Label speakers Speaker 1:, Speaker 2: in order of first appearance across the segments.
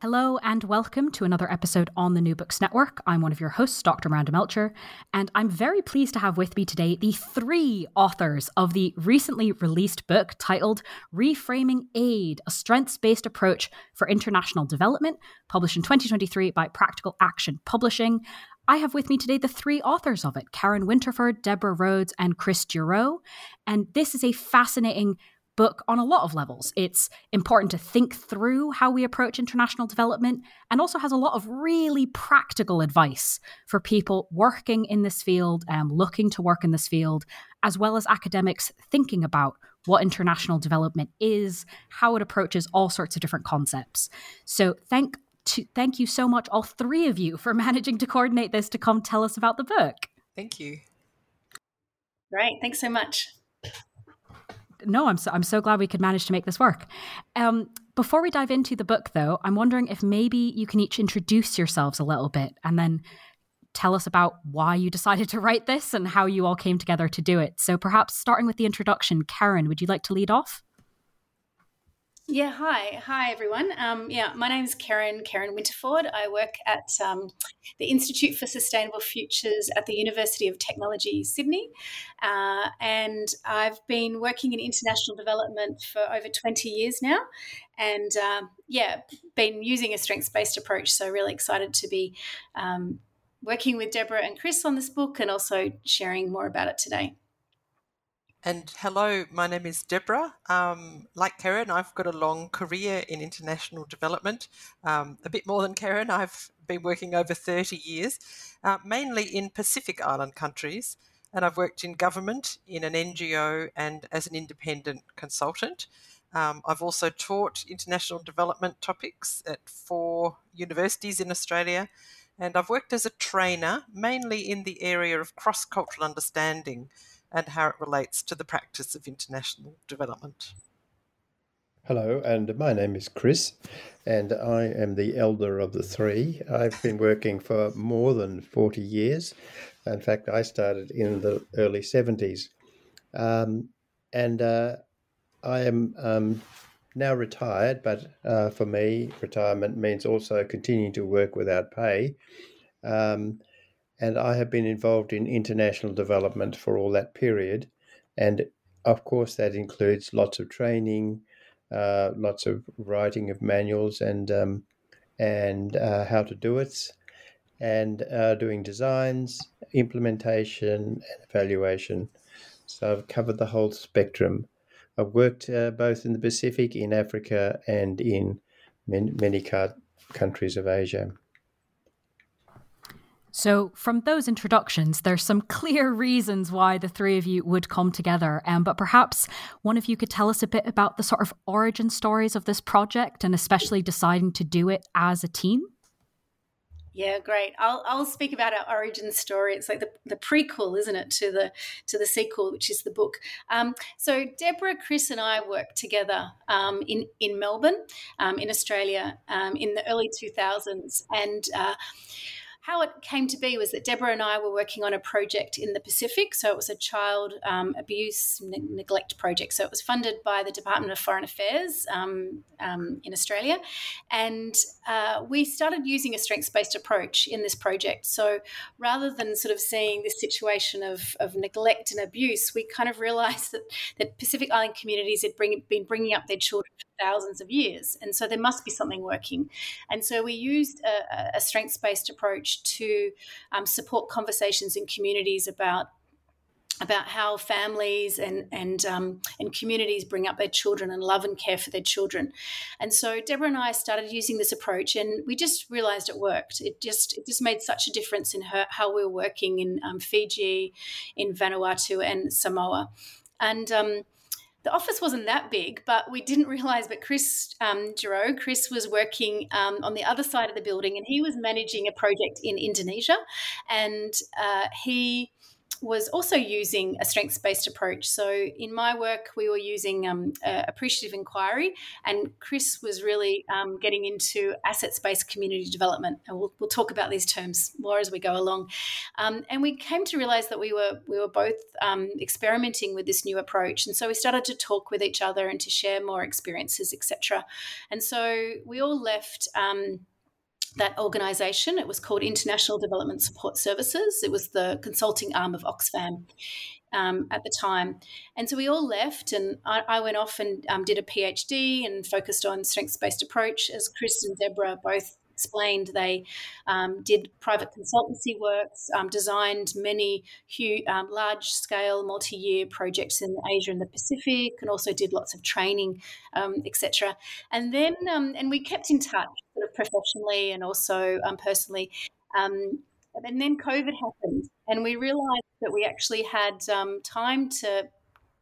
Speaker 1: Hello and welcome to another episode on the New Books Network. I'm one of your hosts, Dr. Miranda Melcher, and I'm very pleased to have with me today the three authors of the recently released book titled Reframing Aid A Strengths Based Approach for International Development, published in 2023 by Practical Action Publishing. I have with me today the three authors of it Keren Winterford, Deborah Rhodes, and Chris Dureau. And this is a fascinating book on a lot of levels. It's important to think through how we approach international development and also has a lot of really practical advice for people working in this field and looking to work in this field, as well as academics thinking about what international development is, how it approaches all sorts of different concepts. So thank to, thank you so much, all three of you, for managing to coordinate this to come tell us about the book.
Speaker 2: Thank you.
Speaker 3: Great. Thanks so much
Speaker 1: no, I'm so, I'm so glad we could manage to make this work. Um, before we dive into the book, though, I'm wondering if maybe you can each introduce yourselves a little bit and then tell us about why you decided to write this and how you all came together to do it. So perhaps starting with the introduction, Keren, would you like to lead off?
Speaker 3: Yeah, hi. Hi, everyone. Um, yeah, my name is Keren, Keren Winterford. I work at um, the Institute for Sustainable Futures at the University of Technology, Sydney. Uh, and I've been working in international development for over 20 years now. And uh, yeah, been using a strengths based approach. So, really excited to be um, working with Deborah and Chris on this book and also sharing more about it today.
Speaker 2: And hello, my name is Deborah. Um, like Keren, I've got a long career in international development. Um, a bit more than Keren, I've been working over 30 years, uh, mainly in Pacific Island countries. And I've worked in government, in an NGO, and as an independent consultant. Um, I've also taught international development topics at four universities in Australia. And I've worked as a trainer, mainly in the area of cross cultural understanding and how it relates to the practice of international development.
Speaker 4: Hello, and my name is Chris, and I am the elder of the three. I've been working for more than 40 years. In fact, I started in the early 70s. Um, and uh, I am um, now retired, but uh, for me, retirement means also continuing to work without pay. Um, and I have been involved in international development for all that period. And of course, that includes lots of training, uh, lots of writing of manuals and um, and uh, how to do it, and uh, doing designs, implementation, and evaluation. So I've covered the whole spectrum. I've worked uh, both in the Pacific, in Africa, and in many, many countries of Asia.
Speaker 1: So, from those introductions, there's some clear reasons why the three of you would come together. Um, but perhaps one of you could tell us a bit about the sort of origin stories of this project and especially deciding to do it as a team.
Speaker 3: Yeah, great. I'll I'll speak about our origin story. It's like the, the prequel, isn't it, to the to the sequel, which is the book. Um, so Deborah, Chris, and I worked together um, in in Melbourne, um, in Australia, um, in the early two thousands, and. Uh, how it came to be was that Deborah and I were working on a project in the Pacific. So it was a child um, abuse ne- neglect project. So it was funded by the Department of Foreign Affairs um, um, in Australia. And uh, we started using a strengths based approach in this project. So rather than sort of seeing this situation of, of neglect and abuse, we kind of realized that, that Pacific Island communities had bring, been bringing up their children thousands of years. And so there must be something working. And so we used a, a strengths based approach to um, support conversations in communities about about how families and and um, and communities bring up their children and love and care for their children, and so Deborah and I started using this approach, and we just realised it worked. It just it just made such a difference in her, how we were working in um, Fiji, in Vanuatu, and Samoa, and um, the office wasn't that big, but we didn't realize. But Chris um, Dureau, Chris was working um, on the other side of the building, and he was managing a project in Indonesia, and uh, he was also using a strengths based approach. So in my work, we were using um, appreciative inquiry, and Chris was really um, getting into assets based community development. And we'll, we'll, talk about these terms more as we go along. Um, and we came to realize that we were we were both um, experimenting with this new approach, and so we started to talk with each other and to share more experiences, etc. And so we all left um, that organisation. It was called International Development Support Services. It was the consulting arm of Oxfam um, at the time. And so we all left, and I, I went off and um, did a PhD and focused on strengths based approach, as Chris and Deborah both explained, they um, did private consultancy works, um, designed many huge, um, large scale, multi year projects in Asia and the Pacific, and also did lots of training, um, etc. And then, um, and we kept in touch sort of professionally and also um, personally. and then COVID happened, and we realised that we actually had time to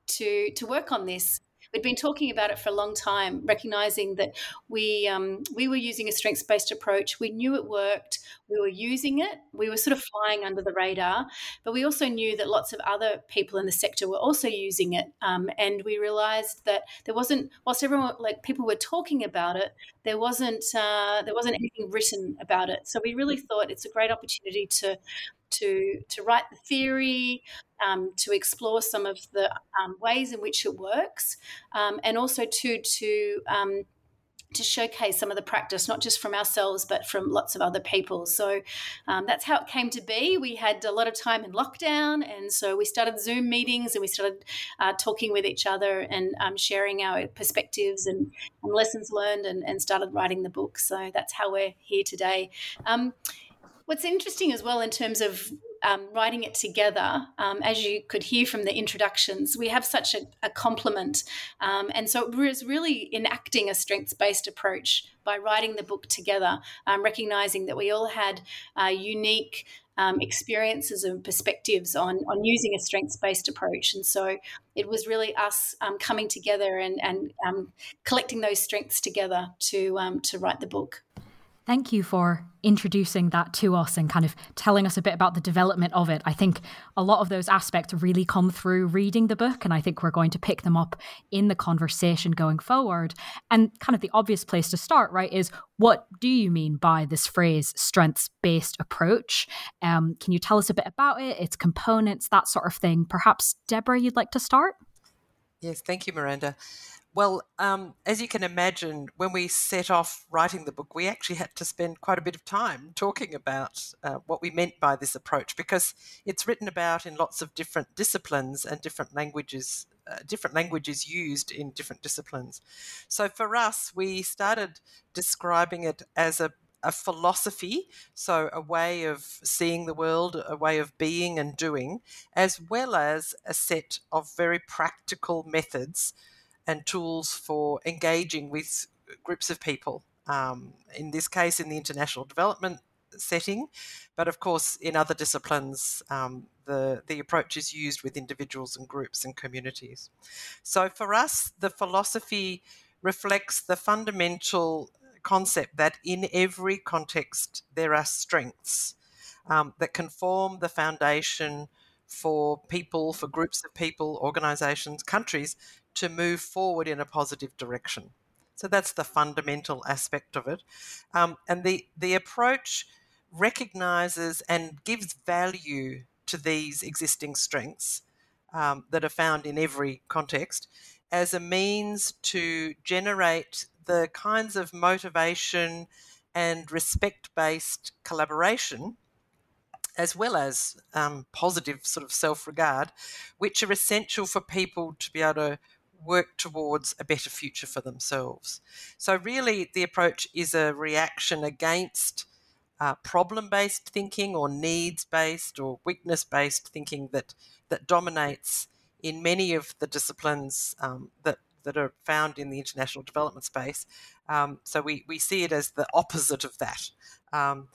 Speaker 3: to to work on this we'd been talking about it for a long time, recognizing that we um, we were using a strengths based approach. We knew it worked. We were using it. We were sort of flying under the radar, but we also knew that lots of other people in the sector were also using it. Um, and we realized that there wasn't, whilst everyone like people were talking about it, there wasn't uh, there wasn't anything written about it. So we really thought it's a great opportunity to to to write the theory, um, to explore some of the um, ways in which it works, um, and also to to um, to showcase some of the practice, not just from ourselves, but from lots of other people. So um, that's how it came to be. We had a lot of time in lockdown, and so we started Zoom meetings and we started uh, talking with each other and um, sharing our perspectives and, and lessons learned and, and, started writing the book. So that's how we're here today. Um, What's interesting as well in terms of um, writing it together, um, as you could hear from the introductions, we have such a, a complement. Um, and so it was really enacting a strengths based approach by writing the book together, um, recognizing that we all had uh, unique. Um, experiences and perspectives on, on using a strengths based approach. And so it was really us um, coming together and, and collecting those strengths together to, to write the book.
Speaker 1: Thank you for introducing that to us and kind of telling us a bit about the development of it. I think a lot of those aspects really come through reading the book, and I think we're going to pick them up in the conversation going forward. And kind of the obvious place to start, right, is what do you mean by this phrase strengths based approach? Um, can you tell us a bit about it, its components, that sort of thing? Perhaps, Deborah, you'd like to start?
Speaker 2: Yes, thank you, Miranda. Well, um, as you can imagine, when we set off writing the book, we actually had to spend quite a bit of time talking about uh, what we meant by this approach because it's written about in lots of different disciplines and different languages. Uh, different languages used in different disciplines. So for us, we started describing it as a a philosophy, so a way of seeing the world, a way of being and doing, as well as a set of very practical methods and tools for engaging with groups of people. Um, in this case, in the international development setting, but of course, in other disciplines, um, the, the approach is used with individuals and groups and communities. So for us, the philosophy reflects the fundamental concept that in every context there are strengths um, that can form the foundation for people, for groups of people, organizations, countries to move forward in a positive direction. So that's the fundamental aspect of it. Um, and the, the approach recognizes and gives value to these existing strengths um, that are found in every context as a means to generate the kinds of motivation and respect based collaboration as well as um, positive sort of self regard, which are essential for people to be able to work towards a better future for themselves. So, really, the approach is a reaction against uh, problem based thinking or needs based or weakness based thinking that, that dominates in many of the disciplines um, that that are found in the international development space. Um, so we, we see it as the opposite of that. Um,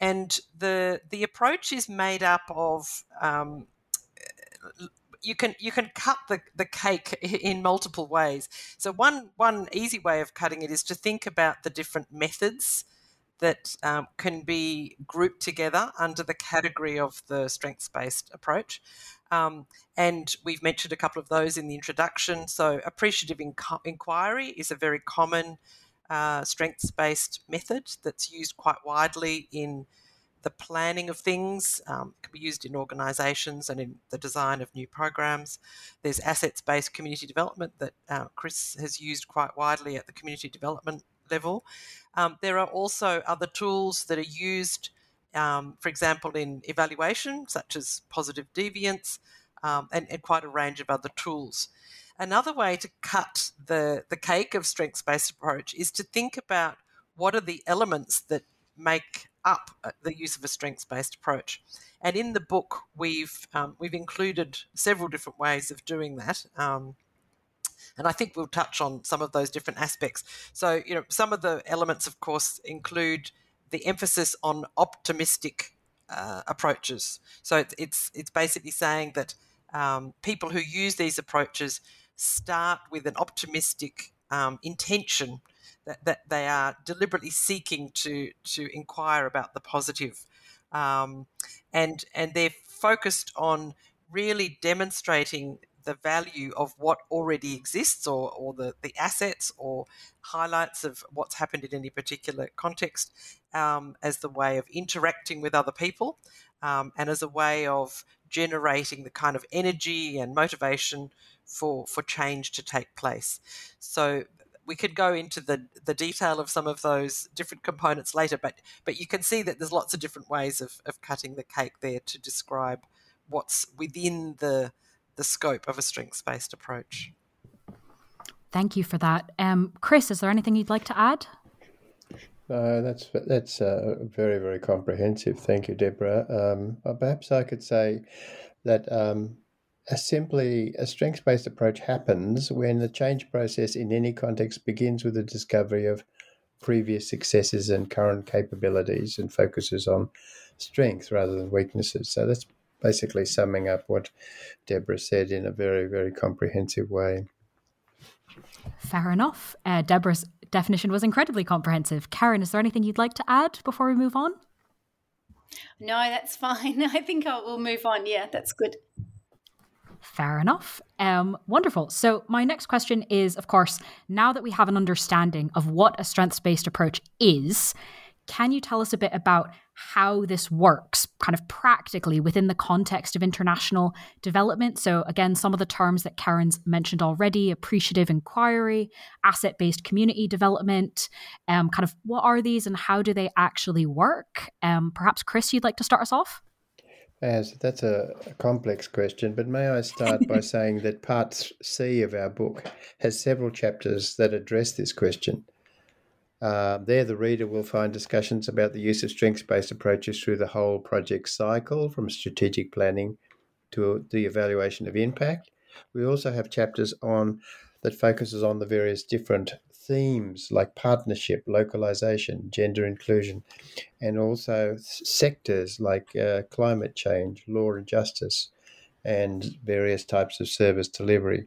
Speaker 2: and the the approach is made up of um, you can you can cut the, the cake in multiple ways. So one one easy way of cutting it is to think about the different methods that um, can be grouped together under the category of the strengths based approach. Um, and we've mentioned a couple of those in the introduction. So, appreciative inc- inquiry is a very common uh, strengths based method that's used quite widely in the planning of things. Um, can be used in organisations and in the design of new programs. There's assets based community development that uh, Chris has used quite widely at the community development level. Um, there are also other tools that are used, um, for example, in evaluation, such as positive deviance, um, and, and, quite a range of other tools. Another way to cut the, the cake of strengths based approach is to think about what are the elements that make up the use of a strengths based approach. And in the book, we've um, we've included several different ways of doing that. Um, and I think we'll touch on some of those different aspects. So, you know, some of the elements, of course, include the emphasis on optimistic uh, approaches. So it's, it's, it's basically saying that um, people who use these approaches start with an optimistic um, intention that, that they are deliberately seeking to to inquire about the positive. Um, and and they're focused on really demonstrating the value of what already exists or, or the, the assets or highlights of what's happened in any particular context um, as the way of interacting with other people um, and as a way of generating the kind of energy and motivation for, for change to take place. So we could go into the, the detail of some of those different components later, but but you can see that there's lots of different ways of, of cutting the cake there to describe what's within the the scope of a strengths based approach.
Speaker 1: Thank you for that. Um, Chris, is there anything you'd like to add?
Speaker 4: No, that's that's uh, very very comprehensive. Thank you, Deborah. Um, perhaps I could say that um, a simply a strengths based approach happens when the change process in any context begins with the discovery of previous successes and current capabilities and focuses on strengths rather than weaknesses. So that's basically summing up what Deborah said in a very, very comprehensive way.
Speaker 1: Fair enough. Uh, Deborah's definition was incredibly comprehensive. Keren, is there anything you'd like to add before we move on?
Speaker 3: No, that's fine. I think I will move on. Yeah, that's good.
Speaker 1: Fair enough. Um, wonderful. So, my next question is of course, now that we have an understanding of what a strengths based approach is, can you tell us a bit about how this works kind of practically within the context of international development? So, again, some of the terms that Keren's mentioned already appreciative inquiry, asset based community development, um, kind of what are these and how do they actually work? Um, perhaps, Chris, you'd like to start us off?
Speaker 4: Yes, that's a, complex question, but may I start by saying that part C of our book has several chapters that address this question. Uh, there, the reader will find discussions about the use of strengths based approaches through the whole project cycle, from strategic planning to the evaluation of impact. We also have chapters on that focuses on the various different themes like partnership, localization, gender inclusion, and also sectors like uh, climate change, law and justice, and various types of service delivery.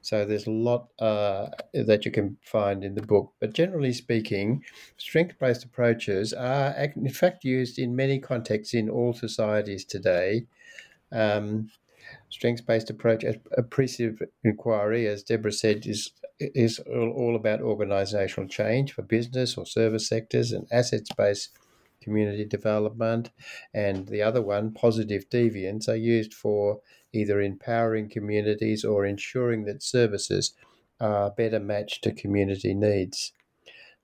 Speaker 4: So there's a lot uh, that you can find in the book. But generally speaking, strength based approaches are, in fact, used in many contexts in all societies today. Um, strengths based approach, appreciative inquiry, as Deborah said, is is all about organisational change for business or service sectors and assets based community development. And the other one, positive deviance, are used for either empowering communities or ensuring that services are better matched to community needs.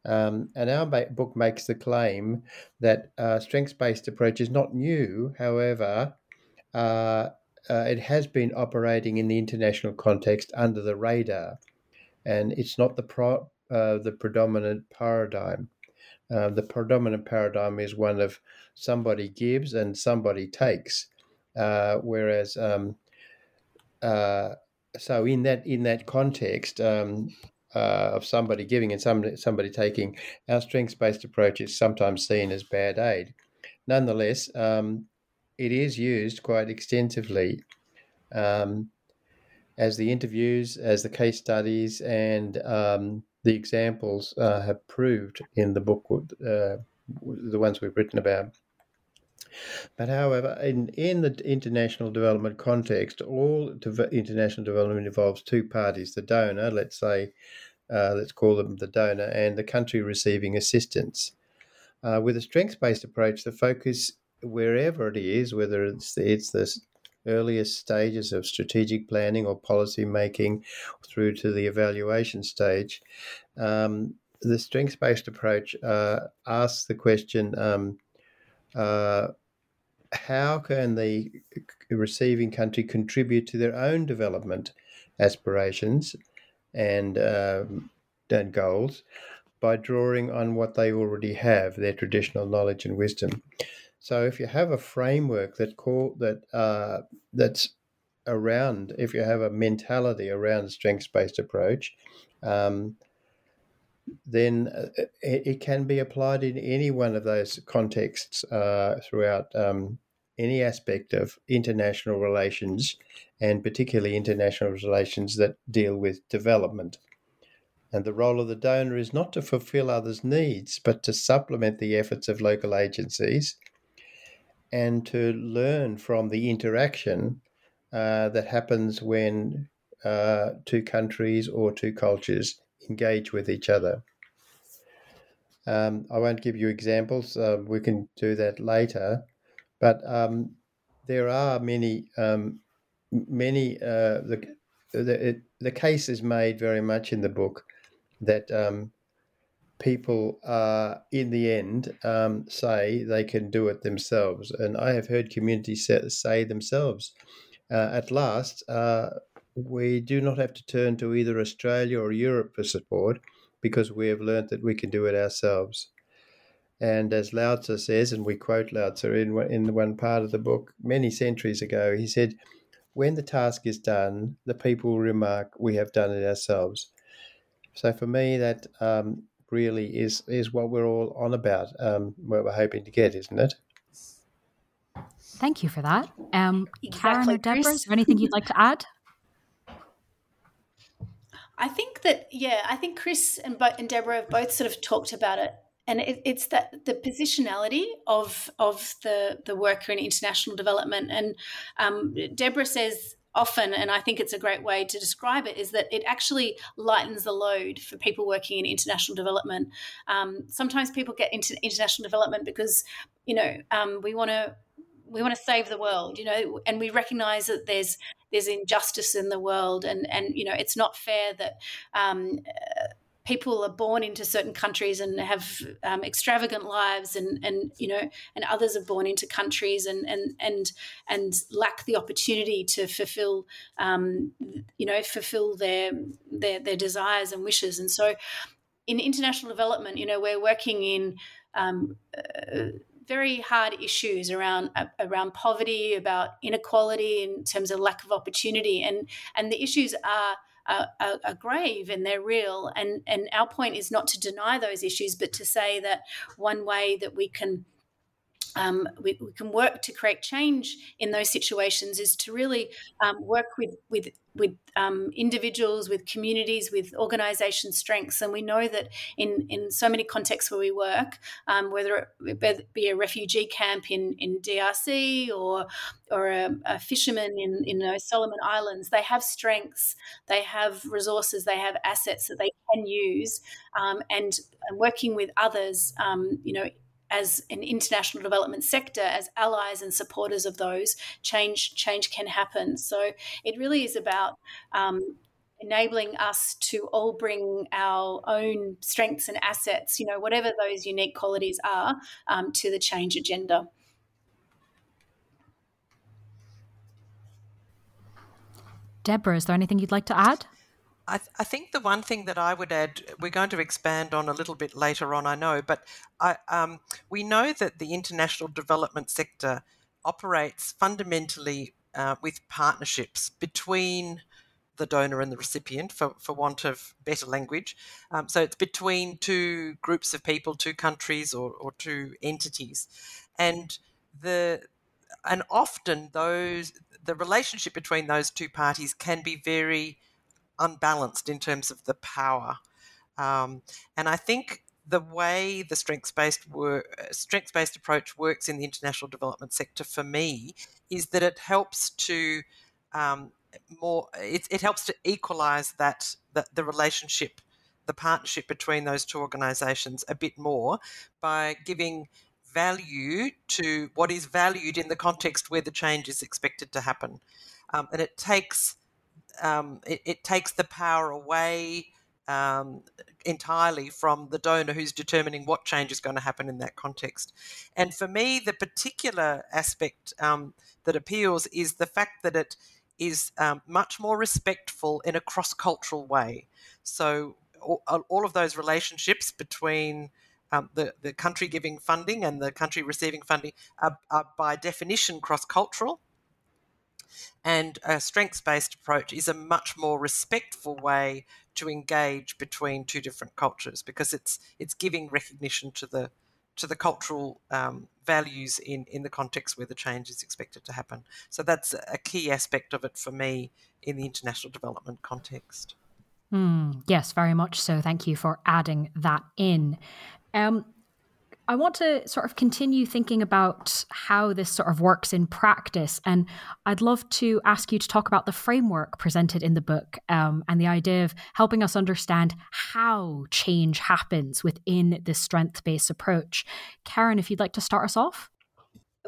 Speaker 4: Um, and our book makes the claim that uh, strengths based approach is not new. However, uh, uh, it has been operating in the international context under the radar, and it's not the pro, uh, the predominant paradigm. Uh, the predominant paradigm is one of somebody gives and somebody takes, uh, whereas um, uh, so in that in that context um, uh, of somebody giving and somebody somebody taking, our strengths based approach is sometimes seen as bad aid. Nonetheless, um, it is used quite extensively. Um, as the interviews, as the case studies, and um, the examples uh, have proved in the book, uh, the ones we've written about. But however, in, in the international development context, all de- international development involves two parties the donor, let's say, uh, let's call them the donor, and the country receiving assistance. Uh, with a strengths based approach, the focus, wherever it is, whether it's, it's the earliest stages of strategic planning or policy making through to the evaluation stage, um, the strengths based approach uh, asks the question um, uh, how can the receiving country contribute to their own development aspirations and, um, and goals by drawing on what they already have, their traditional knowledge and wisdom. So, if you have a framework that call that uh, that's around, if you have a mentality around a strengths-based approach, um, then uh, it, it, can be applied in any one of those contexts uh, throughout um, any aspect of international relations, and particularly international relations that deal with development. And the role of the donor is not to fulfill others' needs, but to supplement the efforts of local agencies and to learn from the interaction uh, that happens when uh, two countries or two cultures engage with each other. Um, I won't give you examples, uh, we can do that later, but um, there are many, um, many, uh, the, the, it, the case is made very much in the book that um, people uh, in the end um, say they can do it themselves. And I have heard communities say, say themselves, uh, at last, uh, we do not have to turn to either Australia or Europe for support because we have learnt that we can do it ourselves. And as Lao Tzu says, and we quote Lao Tzu in, in one part of the book many centuries ago, he said, When the task is done, the people remark, We have done it ourselves. So for me, that um, really is is what we're all on about, um, what we're hoping to get, isn't it?
Speaker 1: Thank you for that. Um, exactly, Keren or Deborah, Chris. is there anything you'd like to add?
Speaker 3: I think that yeah, I think Chris and, Bo- and Deborah have both sort of talked about it, and it, it's that the positionality of of the the worker in international development. And um, Deborah says often, and I think it's a great way to describe it, is that it actually lightens the load for people working in international development. Um, sometimes people get into international development because, you know, um, we want to we want to save the world, you know, and we recognize that there's there's injustice in the world, and and you know, it's not fair that. Um, people are born into certain countries and have um, extravagant lives and and you know and others are born into countries and and and and lack the opportunity to fulfill um, you know fulfill their their their desires and wishes. And so in international development you know we're working in um, uh, very hard issues around uh, around poverty, about inequality in terms of lack of opportunity, and and the issues are are, are, grave and they're real. And, and our point is not to deny those issues, but to say that one way that we can um, we, we, can work to create change in those situations is to really um, work with with with um, individuals, with communities, with organisation strengths. And we know that in, in so many contexts where we work, um, whether it be a refugee camp in, in DRC or or a, a fisherman in, in you Solomon Islands, they have strengths, they have resources, they have assets that they can use. Um, and, and working with others, um, you know, as an international development sector, as allies and supporters of those, change change can happen. So it really is about um, enabling us to all bring our own strengths and assets, you know, whatever those unique qualities are, um, to the change agenda.
Speaker 1: Deborah, is there anything you'd like to add?
Speaker 2: I, th- I, think the one thing that I would add, we're going to expand on a little bit later on, I know, but I, um, we know that the international development sector operates fundamentally uh, with partnerships between the donor and the recipient, for, for want of better language. Um, so it's between two groups of people, two countries, or, or two entities, and the and often those the relationship between those two parties can be very unbalanced in terms of the power. Um, and I think the way the strengths based work, strengths based approach works in the international development sector for me is that it helps to um, more it, it helps to equalize that the, the relationship the partnership between those two organizations a bit more by giving value to what is valued in the context where the change is expected to happen um, and it takes um, it, it, takes the power away um, entirely from the donor who's determining what change is going to happen in that context. And for me, the particular aspect um, that appeals is the fact that it is um, much more respectful in a cross cultural way. So, all, all, of those relationships between um, the, the country giving funding and the country receiving funding are, are by definition cross cultural. And a strengths based approach is a much more respectful way to engage between two different cultures because it's it's giving recognition to the to the cultural um, values in, in the context where the change is expected to happen. So that's a key aspect of it for me in the international development context.
Speaker 1: Mm, yes, very much so. Thank you for adding that in. Um, I want to sort of continue thinking about how this sort of works in practice. And I'd love to ask you to talk about the framework presented in the book um, and the idea of helping us understand how change happens within this strength based approach. Keren, if you'd like to start us off.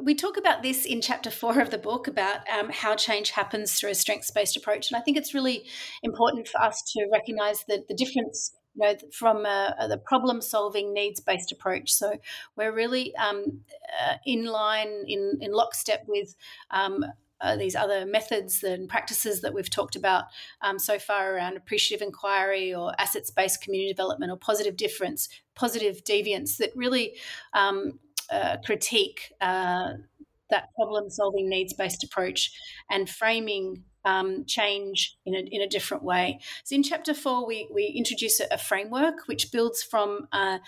Speaker 3: We talk about this in chapter four of the book about um, how change happens through a strengths based approach. And I think it's really important for us to recognize the, the difference you know, from a, the problem solving needs based approach. So we're really um, uh, in line, in, in lockstep with. Um, uh, these other methods and practices that we've talked about um, so far around appreciative inquiry or assets based community development or positive difference, positive deviance that really um, uh, critique uh, that problem solving needs based approach and framing um, change in a, in a different way. So in chapter four, we, we introduce a, a framework which builds from uh,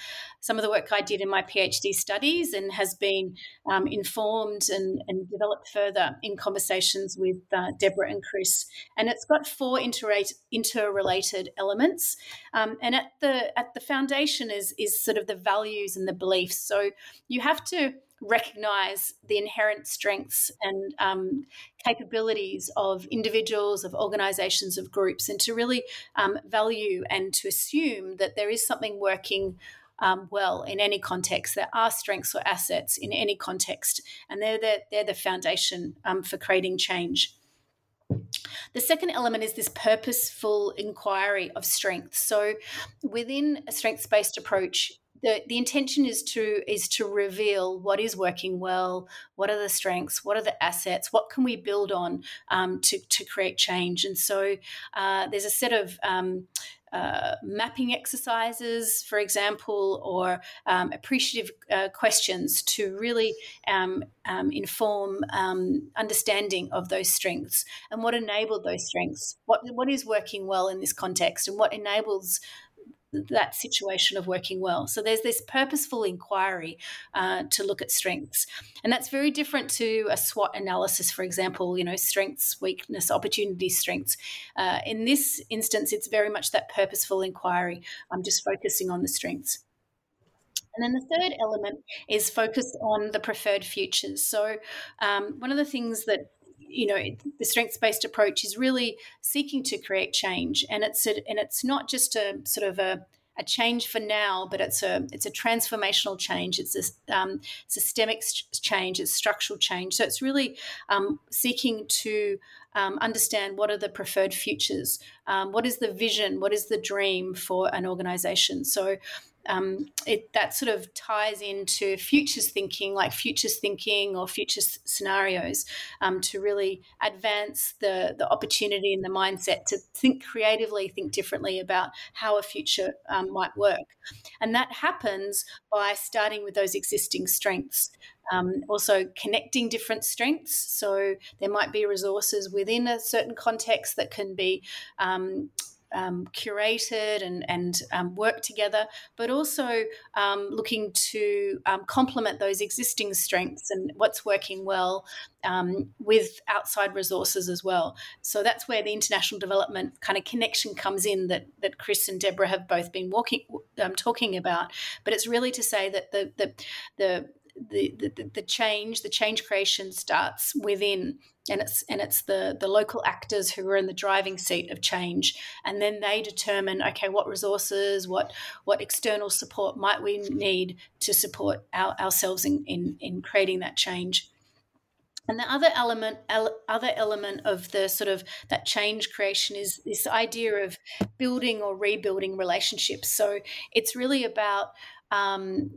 Speaker 3: some of the work I did in my PhD studies and has been um, informed and, and developed further in conversations with uh, Deborah and Chris. And it's got four interrelated elements. Um, and at the at the foundation is is sort of the values and the beliefs. So you have to recognize the inherent strengths and um, capabilities of individuals, of organizations, of groups, and to really um, value and to assume that there is something working. Um, well, in any context, there are strengths or assets in any context, and they're the, they're the foundation um, for creating change. The second element is this purposeful inquiry of strengths. So, within a strengths based approach, the, the intention is to is to reveal what is working well, what are the strengths, what are the assets, what can we build on um, to to create change. And so uh, there's a set of um, uh, mapping exercises, for example, or um, appreciative uh, questions to really um, um, inform um, understanding of those strengths. And what enabled those strengths, what what is working well in this context, and what enables that situation of working well. So there's this purposeful inquiry uh, to look at strengths, and that's very different to a SWOT analysis, for example. You know, strengths, weakness, opportunity, strengths. Uh, in this instance, it's very much that purposeful inquiry. I'm just focusing on the strengths. And then the third element is focused on the preferred futures. So, um, one of the things that you know the strengths based approach is really seeking to create change and it's a, and it's not just a sort of a a change for now, but it's a it's a transformational change. It's a um, systemic change. It's structural change. So it's really um, seeking to um, understand what are the preferred futures, um, what is the vision, what is the dream for an organization. So um, it, that sort of ties into futures thinking, like futures thinking or futures scenarios, um, to really advance the the opportunity and the mindset to think creatively, think differently about how a future um, might work, and that happens by starting with those existing strengths. Um, also, connecting different strengths. So, there might be resources within a certain context that can be um, um, curated and, and um, work together, but also um, looking to um, complement those existing strengths and what's working well um, with outside resources as well. So that's where the international development kind of connection comes in that, that Chris and Deborah have both been walking, um, talking about. But it's really to say that the, the, the the, the, the change, the change creation starts within, and it's and it's the the local actors who are in the driving seat of change, and then they determine okay, what resources, what what external support might we need to support our, ourselves in, in in creating that change. And the other element, other element of the sort of that change creation is this idea of building or rebuilding relationships. So it's really about um,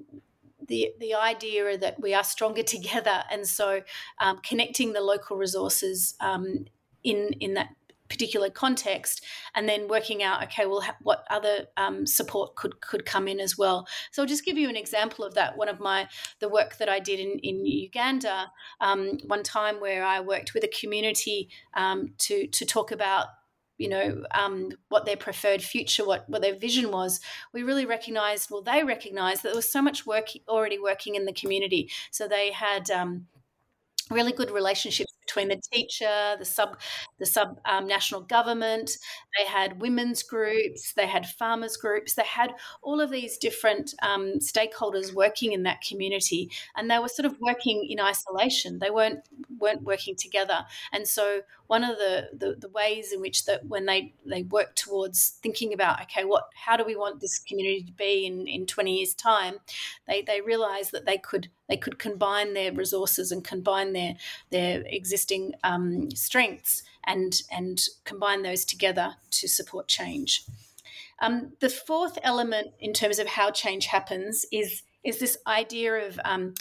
Speaker 3: the the idea that we are stronger together, and so um, connecting the local resources um, in in that particular context, and then working out okay, well, what other um, support could could come in as well. So I'll just give you an example of that. One of my the work that I did in in Uganda, um, one time where I worked with a community um, to to talk about you know um, what their preferred future what what their vision was we really recognized well they recognized that there was so much work already working in the community. So they had um, really good relationships between the teacher, the sub, the sub um, national government. They had women's groups, they had farmers groups, they had all of these different um, stakeholders working in that community, and they were sort of working in isolation. They weren't weren't working together. And so one of the, the, the ways in which that when they they work towards thinking about okay, what how do we want this community to be in in twenty years time, they they realised that they could they could combine their resources and combine their their existing um, strengths and and combine those together to support change. Um, the fourth element in terms of how change happens is is this idea of um,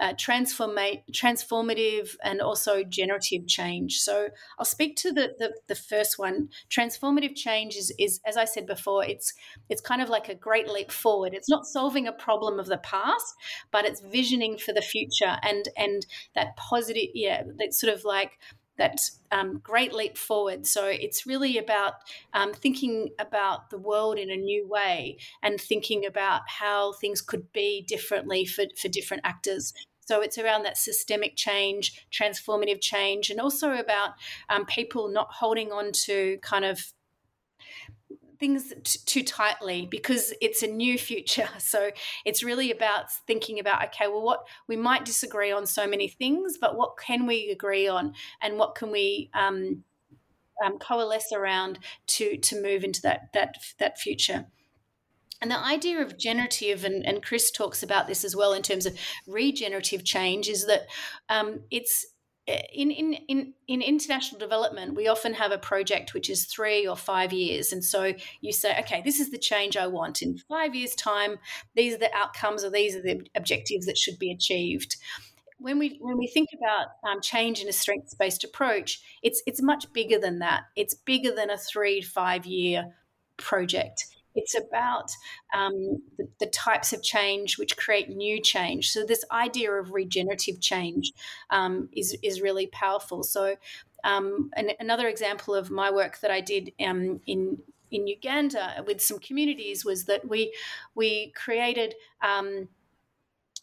Speaker 3: uh, transforma- transformative and also generative change. So I'll speak to the, the, the, first one. Transformative change is, is, as I said before, it's it's kind of like a great leap forward. It's not solving a problem of the past, but it's visioning for the future and and that positive, yeah, that sort of like that um, great leap forward. So it's really about um, thinking about the world in a new way and thinking about how things could be differently for, for different actors. So it's around that systemic change, transformative change, and also about um, people not holding on to kind of things t- too tightly because it's a new future. So it's really about thinking about okay, well, what we might disagree on so many things, but what can we agree on, and what can we um, um, coalesce around to to move into that that that future. And the idea of generative, and, and Chris talks about this as well in terms of regenerative change, is that um, it's in, in, in, in international development, we often have a project which is three or five years. And so you say, okay, this is the change I want. In five years' time, these are the outcomes or these are the objectives that should be achieved. When we, when we think about um, change in a strengths based approach, it's, it's much bigger than that. It's bigger than a three five year project. It's about um, the, the, types of change which create new change. So this idea of regenerative change um, is is really powerful. So um, an, another example of my work that I did um, in in Uganda with some communities was that we we created. Um,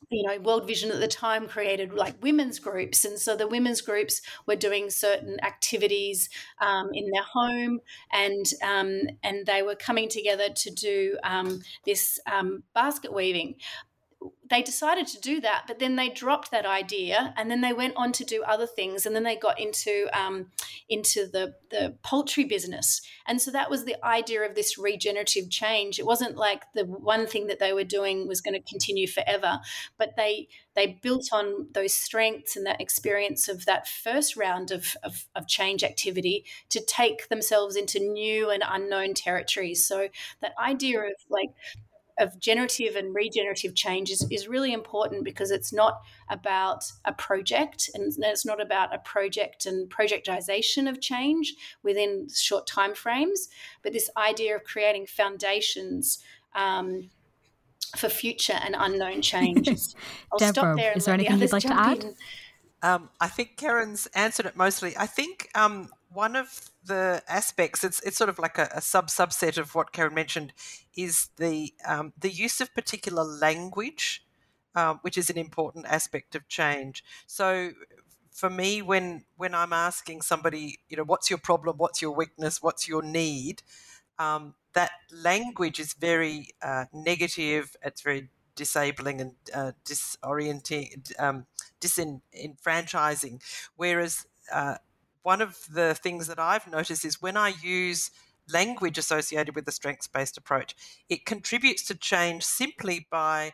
Speaker 3: you know, World Vision at the time created like women's groups, and so the women's groups were doing certain activities um, in their home, and um, and they were coming together to do um, this um, basket weaving they decided to do that, but then they dropped that idea, and then they went on to do other things, and then they got into um, into the the poultry business, and so that was the idea of this regenerative change. It wasn't like the one thing that they were doing was going to continue forever, but they they built on those strengths and that experience of that first round of, of, of change activity to take themselves into new and unknown territories. So that idea of like of generative and regenerative change is, is really important because it's not about a project and it's not about a project and projectization of change within short time frames, but this idea of creating foundations um, for future and unknown changes.
Speaker 1: I'll Deborah, stop there. is there anything you'd like to add?
Speaker 2: Um, I think Keren's answered it mostly. I think um, one of the aspects it's it's sort of like a, a sub subset of what Keren mentioned is the um, the use of particular language, um, which is an important aspect of change. So for me, when when I'm asking somebody, you know, what's your problem, what's your weakness, what's your need, um, that language is very uh, negative. It's very disabling and uh, disorienting, um, disenfranchising. Whereas uh, one of the things that I've noticed is when I use language associated with the strengths based approach, it contributes to change simply by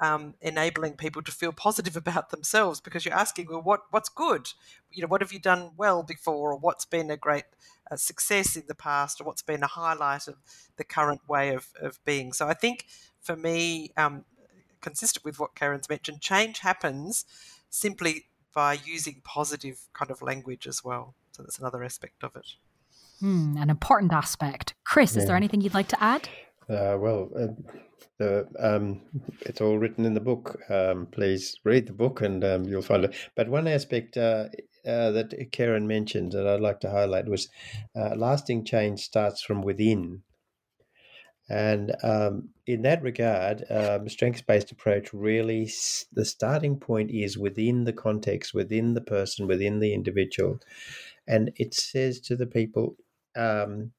Speaker 2: um, enabling people to feel positive about themselves because you're asking, well, what what's good? You know, what have you done well before, or what's been a great uh, success in the past, or what's been a highlight of the current way of, of being. So I think for me, um, consistent with what Keren's mentioned, change happens simply by using positive kind of language as well. So that's another aspect of it.
Speaker 1: Hmm, an important aspect. Chris, yeah. is there anything you'd like to add?
Speaker 4: Uh, well, uh, the, um, it's all written in the book. Um, please read the book and um, you'll find it. But one aspect uh, uh that Keren mentioned that I'd like to highlight was uh, lasting change starts from within. And um, in that regard, um, strengths based approach really, the starting point is within the context, within the person, within the individual. And it says to the people, um,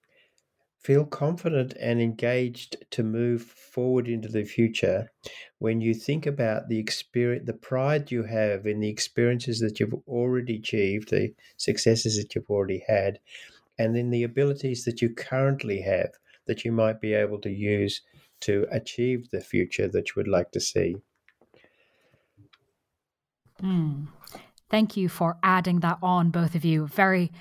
Speaker 4: feel confident and engaged to move forward into the future when you think about the experience, the pride you have in the experiences that you've already achieved, the successes that you've already had, and in the abilities that you currently have that you might be able to use to achieve the future that you would like to see.
Speaker 1: Mm. Thank you for adding that on, both of you. Very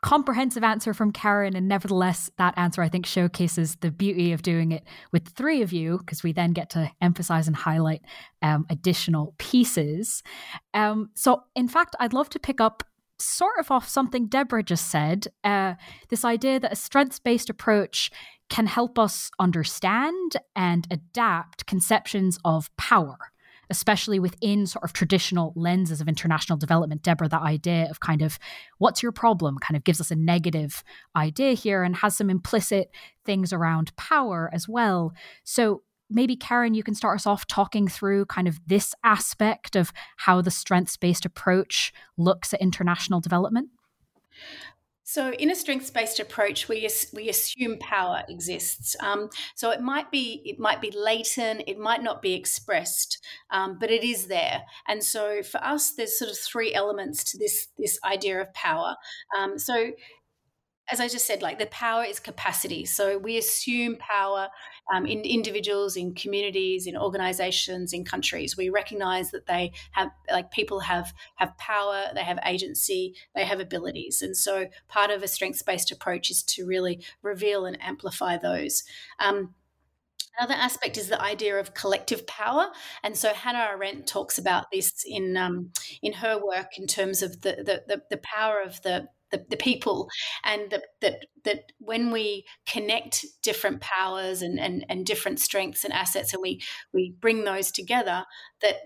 Speaker 1: comprehensive answer from Keren, and nevertheless, that answer I think showcases the beauty of doing it with three of you because we then get to emphasize and highlight um, additional pieces. Um, so, in fact, I'd love to pick up sort of off something Deborah just said uh, this idea that a strengths based approach can help us understand and adapt conceptions of power. Especially within sort of traditional lenses of international development. Deborah, that idea of kind of what's your problem kind of gives us a negative idea here and has some implicit things around power as well. So, maybe Keren, you can start us off talking through kind of this aspect of how the strengths based approach looks at international development.
Speaker 3: So, in a strengths-based approach, we we assume power exists. Um, so it might be it might be latent, it might not be expressed, um, but it is there. And so, for us, there's sort of three elements to this this idea of power. Um, so, as I just said, like the power is capacity. So we assume power um, in individuals, in communities, in organizations, in countries. We recognize that they have, like people have have power, they have agency, they have abilities, and so part of a strengths based approach is to really reveal and amplify those. Um, Another aspect is the idea of collective power, and so Hannah Arendt talks about this in um, in her work in terms of the, the the, the power of the the, the people and that that that when we connect different powers and, and and different strengths and assets and we we bring those together that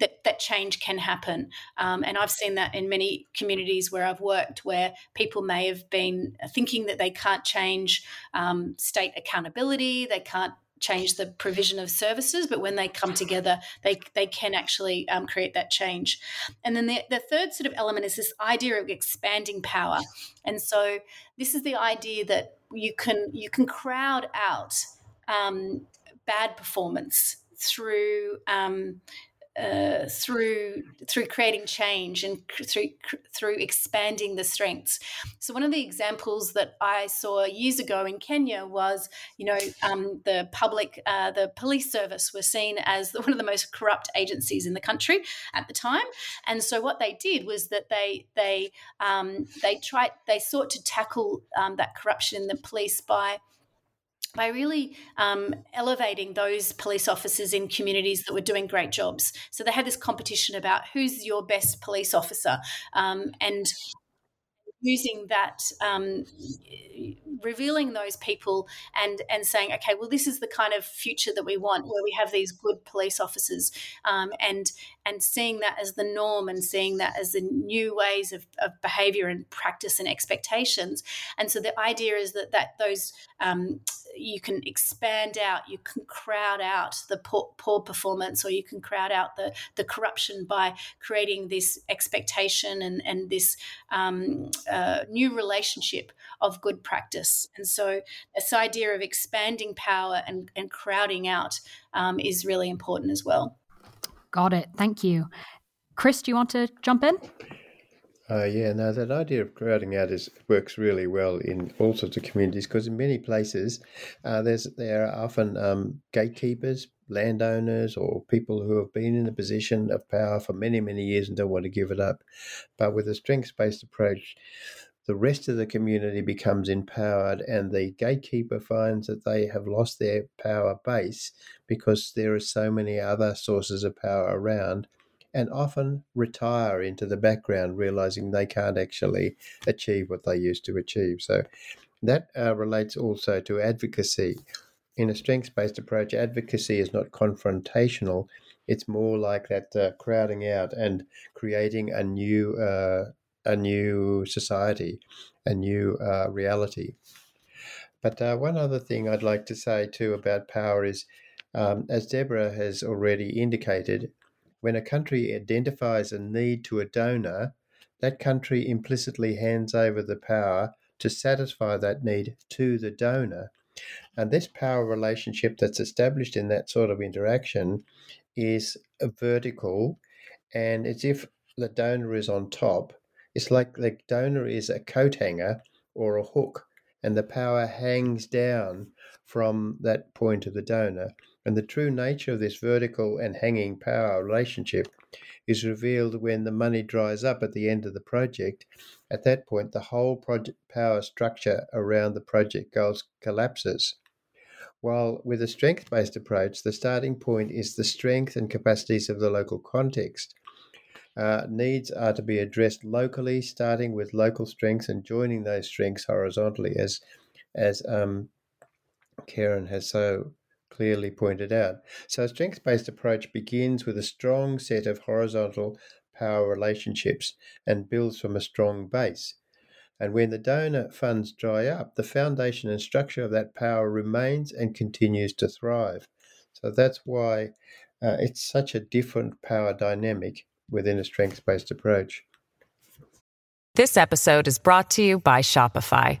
Speaker 3: that that change can happen. Um, and I've seen that in many communities where I've worked, where people may have been thinking that they can't change um, state accountability, they can't change the provision of services, but when they come together, they they can actually um, create that change. And then the, the third sort of element is this idea of expanding power. And so this is the idea that you can you can crowd out um, bad performance through um, uh, through through creating change and through through expanding the strengths. So one of the examples that I saw years ago in Kenya was, you know, um, the public, uh, the police service was seen as one of the most corrupt agencies in the country at the time, and so what they did was that they they um, they tried they sought to tackle um, that corruption in the police by by really um, elevating those police officers in communities that were doing great jobs. So they had this competition about who's your best police officer, um, and using that, um, revealing those people, and and saying, okay, well, this is the kind of future that we want, where we have these good police officers, um, and and seeing that as the norm, and seeing that as the new ways of, of behaviour and practice and expectations. And so the idea is that that those um, you can expand out, you can crowd out the poor, poor, performance, or you can crowd out the, the corruption by creating this expectation and, and this um, uh, new relationship of good practice. And so, this idea of expanding power and, and crowding out um, is really important as well.
Speaker 1: Got it. Thank you. Chris, do you want to jump in?
Speaker 4: Uh, yeah, no, that idea of crowding out is works really well in all sorts of communities because in many places uh, there's there are often um, gatekeepers, landowners, or people who have been in a position of power for many many years and don't want to give it up. But with a strengths based approach, the rest of the community becomes empowered, and the gatekeeper finds that they have lost their power base because there are so many other sources of power around and often retire into the background, realizing they can't actually achieve what they used to achieve. So that uh, relates also to advocacy. In a strengths based approach, advocacy is not confrontational, it's more like that uh, crowding out and creating a new, uh, a new society, a new uh, reality. But uh, one other thing I'd like to say too about power is, um, as Deborah has already indicated, when a country identifies a need to a donor, that country implicitly hands over the power to satisfy that need to the donor. And this power relationship that's established in that sort of interaction is vertical, and it's if the donor is on top. It's like the donor is a coat hanger or a hook, and the power hangs down from that point of the donor. And the true nature of this vertical and hanging power relationship is revealed when the money dries up at the end of the project. At that point, the whole project power structure around the project goals collapses. While with a strength based approach, the starting point is the strength and capacities of the local context. Uh, needs are to be addressed locally, starting with local strengths and joining those strengths horizontally, as as um, Keren has so clearly pointed out. So, a strengths based approach begins with a strong set of horizontal power relationships and builds from a strong base. And when the donor funds dry up, the foundation and structure of that power remains and continues to thrive. So that's why uh, it's such a different power dynamic within a strengths based approach.
Speaker 5: This episode is brought to you by Shopify.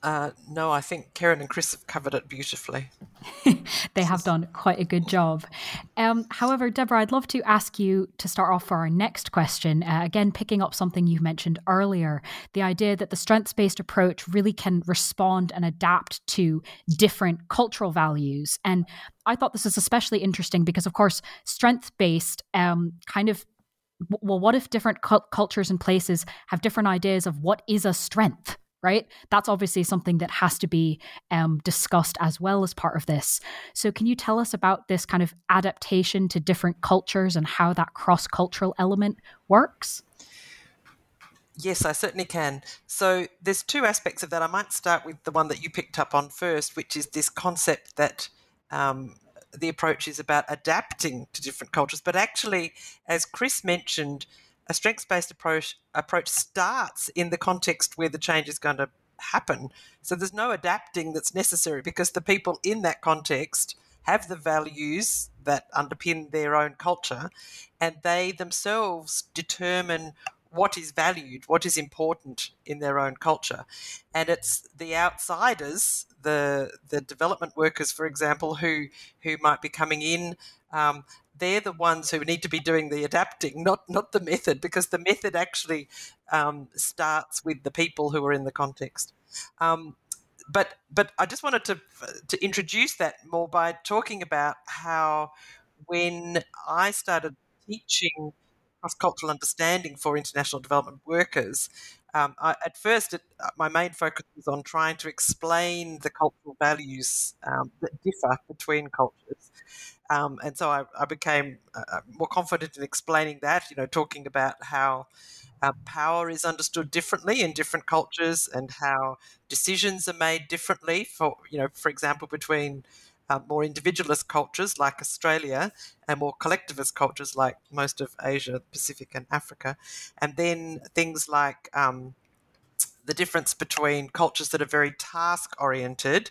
Speaker 2: Uh, no, I think Keren and Chris have covered it beautifully.
Speaker 1: they have done quite a good job. Um, however, Deborah, I'd love to ask you to start off for our next question. Uh, again, picking up something you mentioned earlier the idea that the strengths based approach really can respond and adapt to different cultural values. And I thought this is especially interesting because, of course, strength based um, kind of well, what if different cu- cultures and places have different ideas of what is a strength? Right? That's obviously something that has to be um, discussed as well as part of this. So, can you tell us about this kind of adaptation to different cultures and how that cross cultural element works?
Speaker 2: Yes, I certainly can. So, there's two aspects of that. I might start with the one that you picked up on first, which is this concept that um, the approach is about adapting to different cultures. But actually, as Chris mentioned, a strengths based approach approach starts in the context where the change is going to happen. So there's no adapting that's necessary because the people in that context have the values that underpin their own culture and they themselves determine what is valued, what is important in their own culture. And it's the outsiders, the the development workers, for example, who who might be coming in um, they're the ones who need to be doing the adapting, not not the method, because the method actually um, starts with the people who are in the context. Um, but but I just wanted to to introduce that more by talking about how when I started teaching cross cultural understanding for international development workers, um, I, at first, it, uh, my main focus was on trying to explain the cultural values um, that differ between cultures. Um, and so I, I became uh, uh, more confident in explaining that, you know, talking about how uh, power is understood differently in different cultures and how decisions are made differently for, you know, for example, between uh, more individualist cultures like Australia and more collectivist cultures like most of Asia, Pacific, and Africa. And then things like um, the difference between cultures that are very task oriented,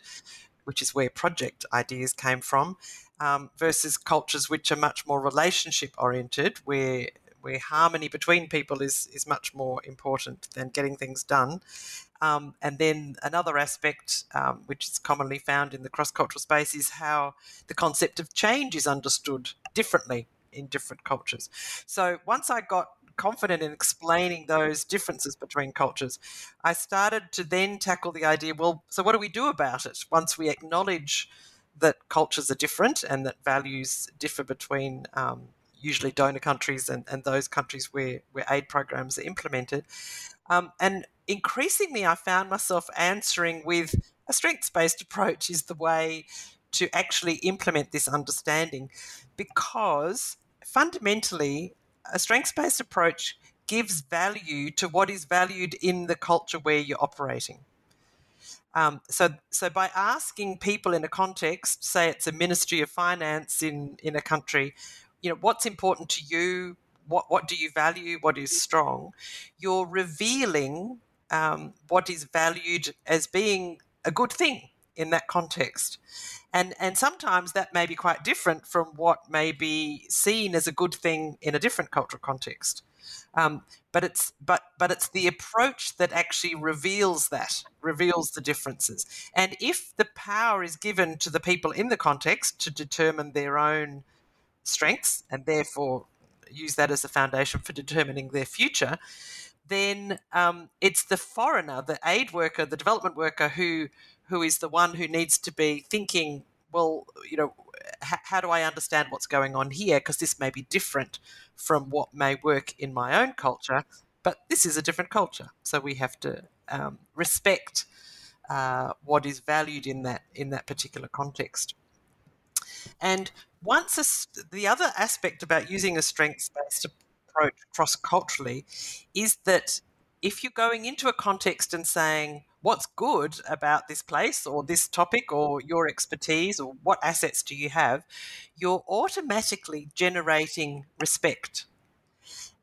Speaker 2: which is where project ideas came from, um, versus cultures which are much more relationship oriented, where where harmony between people is is much more important than getting things done. Um, and then another aspect, um, which is commonly found in the cross cultural space, is how the concept of change is understood differently in different cultures. So once I got confident in explaining those differences between cultures, I started to then tackle the idea well, so what do we do about it once we acknowledge that cultures are different and that values differ between um, usually donor countries and, and those countries where, where aid programs are implemented. Um, and increasingly, I found myself answering with a strengths based approach is the way to actually implement this understanding because fundamentally, a strengths based approach gives value to what is valued in the culture where you're operating. Um, so, so by asking people in a context, say it's a Ministry of Finance in in a country, you know, what's important to you? What what do you value? What is strong? You're revealing um, what is valued as being a good thing in that context. And, and sometimes that may be quite different from what may be seen as a good thing in a different cultural context. Um, but it's but but it's the approach that actually reveals that reveals the differences. And if the power is given to the people in the context to determine their own strengths and therefore use that as a foundation for determining their future, then um, it's the foreigner, the aid worker, the development worker who who is the one who needs to be thinking, well, you know, h- how do I understand what's going on here? Because this may be different from what may work in my own culture, but this is a different culture, so we have to um, respect uh, what is valued in that in that particular context. And once a, the other aspect about using a strengths based approach cross culturally is that if you're going into a context and saying, what's good about this place or this topic or your expertise or what assets do you have, you're automatically generating respect.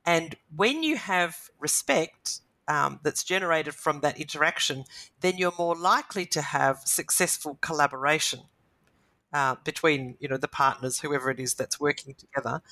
Speaker 2: And when you have respect um, that's generated from that interaction, then you're more likely to have successful collaboration. Uh, between you know the partners, whoever it is that's working together,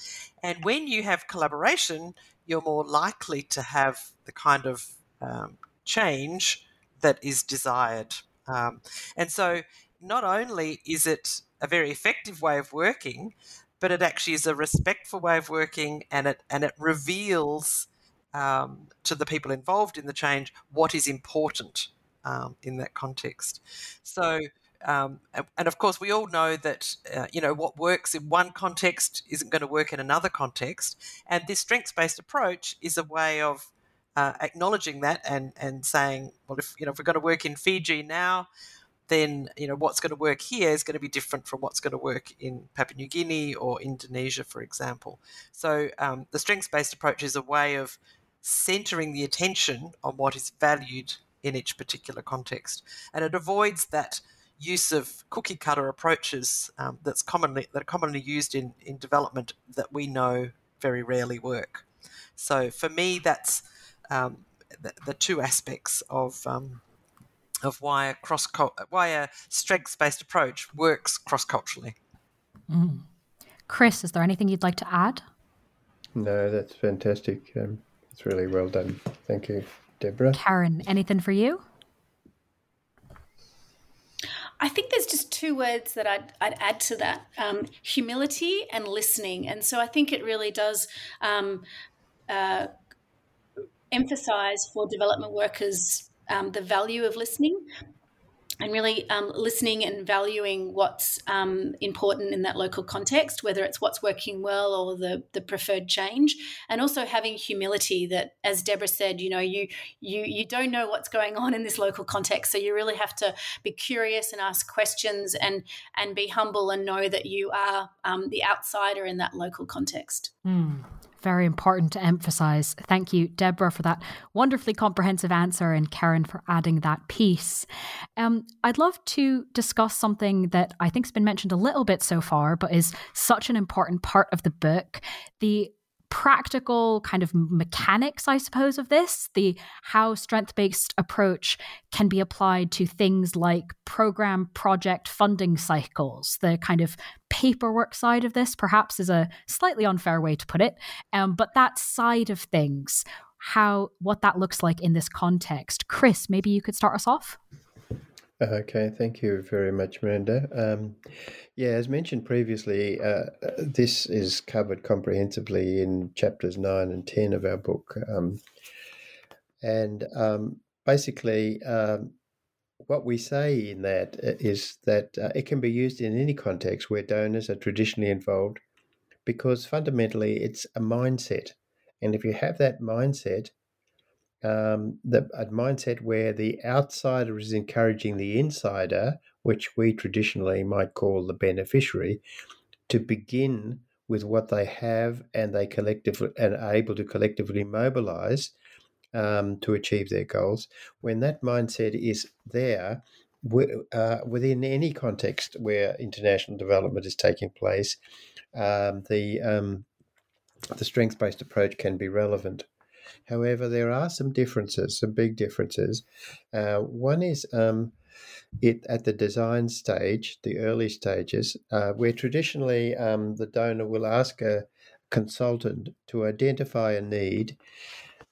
Speaker 2: and when you have collaboration, you're more likely to have the kind of um, change that is desired. Um, and so, not only is it a very effective way of working, but it actually is a respectful way of working, and it and it reveals um, to the people involved in the change what is important um, in that context. So. Um, and of course, we all know that uh, you know what works in one context isn't going to work in another context. And this strengths-based approach is a way of uh, acknowledging that and and saying, well, if you know if we're going to work in Fiji now, then you know what's going to work here is going to be different from what's going to work in Papua New Guinea or Indonesia, for example. So um, the strengths-based approach is a way of centering the attention on what is valued in each particular context, and it avoids that use of cookie cutter approaches um, that's commonly that are commonly used in in development that we know very rarely work. So for me, that's um, the, the, two aspects of um, of why a cross why a strengths based approach works cross culturally.
Speaker 1: Mm. Chris, is there anything you'd like to add?
Speaker 4: No, that's fantastic. Um, it's really well done. Thank you, Deborah.
Speaker 1: Keren, anything for you?
Speaker 3: I think there's just two words that I'd, I'd add to that um, humility and listening. And so I think it really does um, uh, emphasize for development workers um, the value of listening and really um, listening and valuing what's um, important in that local context, whether it's what's working well or the, the preferred change, and also having humility that, as Deborah said, you know, you you you don't know what's going on in this local context, so you really have to be curious and ask questions and and be humble and know that you are um, the outsider in that local context.
Speaker 1: Mm very important to emphasize. Thank you, Deborah, for that wonderfully comprehensive answer, and Keren for adding that piece. Um, I'd love to discuss something that I think has been mentioned a little bit so far, but is such an important part of the book the practical kind of mechanics, I suppose, of this, the how strength based approach can be applied to things like program project funding cycles, the kind of paperwork side of this, perhaps is a slightly unfair way to put it. Um, but that side of things, how what that looks like in this context. Chris, maybe you could start us off.
Speaker 4: Okay, thank you very much, Miranda. Um, yeah, as mentioned previously, uh, uh, this is covered comprehensively in chapters 9 and 10 of our book. Um, and um, basically, um, what we say in that uh, that uh, it can be used in any context where donors are traditionally involved because fundamentally it's a mindset. And if you have that mindset, um, the a mindset where the outsider is encouraging the insider, which we traditionally might call the beneficiary, to begin with what they have and they collectively and are able to collectively mobilize um, to achieve their goals. When that mindset is there, uh, within any context where international development is taking place, um, the um, the strength based approach can be relevant. However, there are some differences, some big differences. Uh, one is um, it at the design stage, the early stages, uh, where traditionally um, the donor will ask a consultant to identify a need,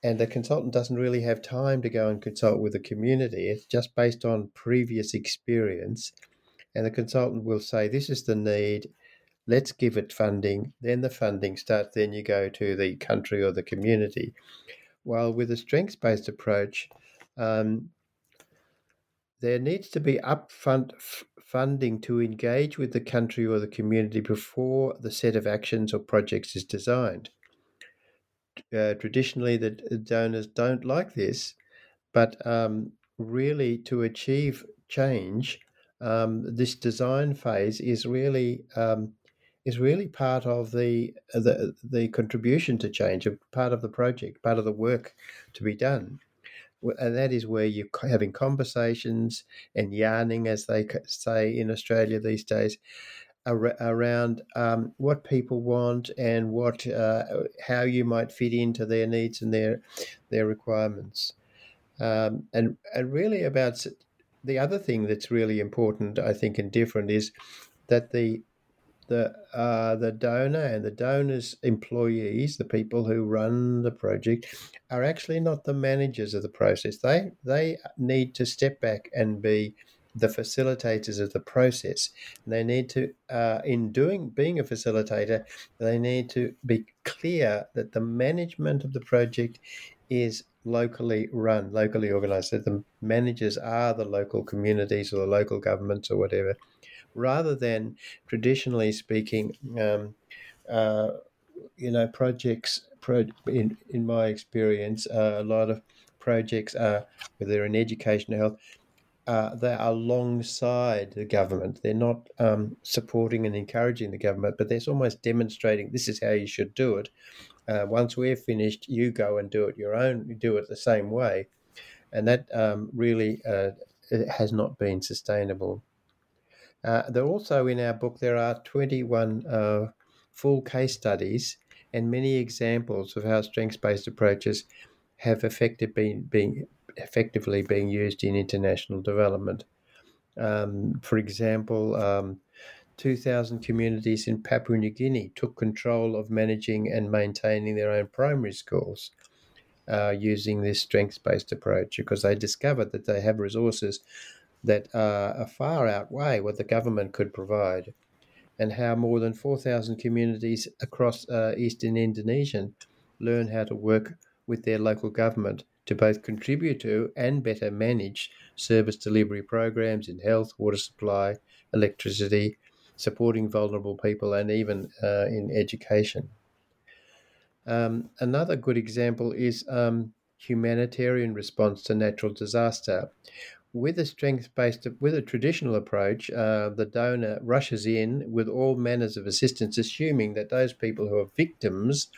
Speaker 4: and the consultant doesn't really have time to go and consult with the community. It's just based on previous experience, and the consultant will say, "This is the need." Let's give it funding. Then the funding starts. Then you go to the country or the community. While with a strengths based approach, um, there needs to be upfront f- funding to engage with the country or the community before the set of actions or projects is designed. Uh, traditionally, the donors don't like this, but um, really to achieve change, um, this design phase is really um, is really part of the the the contribution to change, part of the project, part of the work to be done. And that is where you're having conversations and yarning, as they say in Australia these days, around um, what people want and what uh, how you might fit into their needs and their their requirements, um, and and really about the other thing that's really important, I think, and different is that the the uh, the donor and the donor's employees, the people who run the project, are actually not the managers of the process. They they need to step back and be the facilitators of the process. They need to, uh, in doing being a facilitator, they need to be clear that the management of the project is locally run, locally organized. That the managers are the local communities or the local governments or whatever, rather than traditionally speaking, um, uh, you know, projects. Pro, in in my experience, uh, a lot of projects are whether in education or health uh, they are alongside the government. They're not um, supporting and encouraging the government, but they're almost demonstrating this is how you should do it. Uh, once we're finished, you go and do it your own, you do it the same way. And that um, really uh, has not been sustainable. Uh, there also in our book there are 21 uh, full case studies and many examples of how strengths-based approaches have effectively been, been effectively being used in international development. Um, for example, um, 2,000 communities in Papua New Guinea took control of managing and maintaining their own primary schools uh, using this strengths based approach because they discovered that they have resources that uh, far outweigh what the government could provide, and how more than 4,000 communities across uh, eastern Indonesia learn how to work with their local government to both contribute to and better manage service delivery programs in health, water supply, electricity, supporting vulnerable people, and even uh, in education. Um, another good example is um, humanitarian response to natural disaster. With a strength-based, with a traditional approach, uh, the donor rushes in with all manners of assistance, assuming that those people who are victims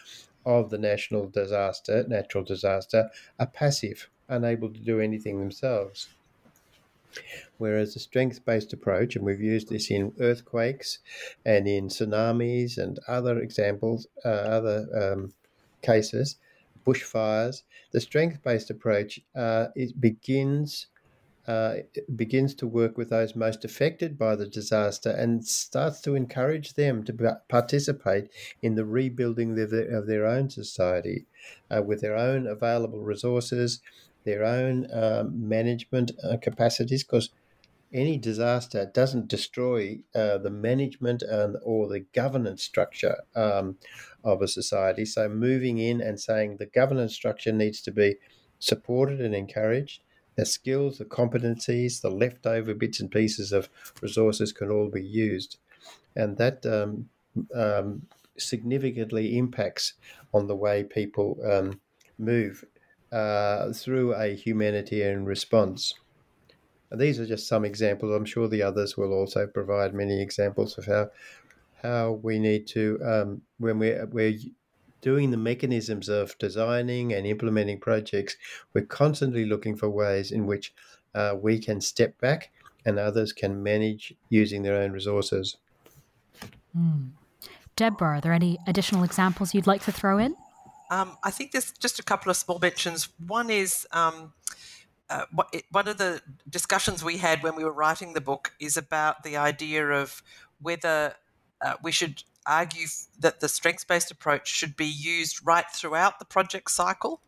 Speaker 4: of the national disaster, natural disaster, are passive, unable to do anything themselves. Whereas the strength based approach, and we've used this in earthquakes and in tsunamis and other examples, uh, other um, cases, bushfires, the strength based approach uh, begins uh, begins to work with those most affected by the disaster and starts to encourage them to participate in the rebuilding of their, of their own society uh, with their own available resources, their own um, management uh, capacities, because any disaster doesn't destroy uh, the management and or the governance structure um, of a society. So moving in and saying the governance structure needs to be supported and encouraged the skills, the competencies, the leftover bits and pieces of resources can all be used. And that um, um, significantly impacts on the way people um, move uh, through a humanitarian response. These are just some examples. I'm sure the others will also provide many examples of how how we need to um, when we're, we're doing the mechanisms of designing and implementing projects, we're constantly looking for ways in which uh, we can step back and others can manage using their own resources.
Speaker 1: Mm. Deborah, are there any additional examples you'd like to throw in?
Speaker 2: Um, I think there's just a couple of small mentions. One is um, uh, one of the discussions we had when we were writing the book is about the idea of whether uh, we should argue that the strengths based approach should be used right throughout the project cycle,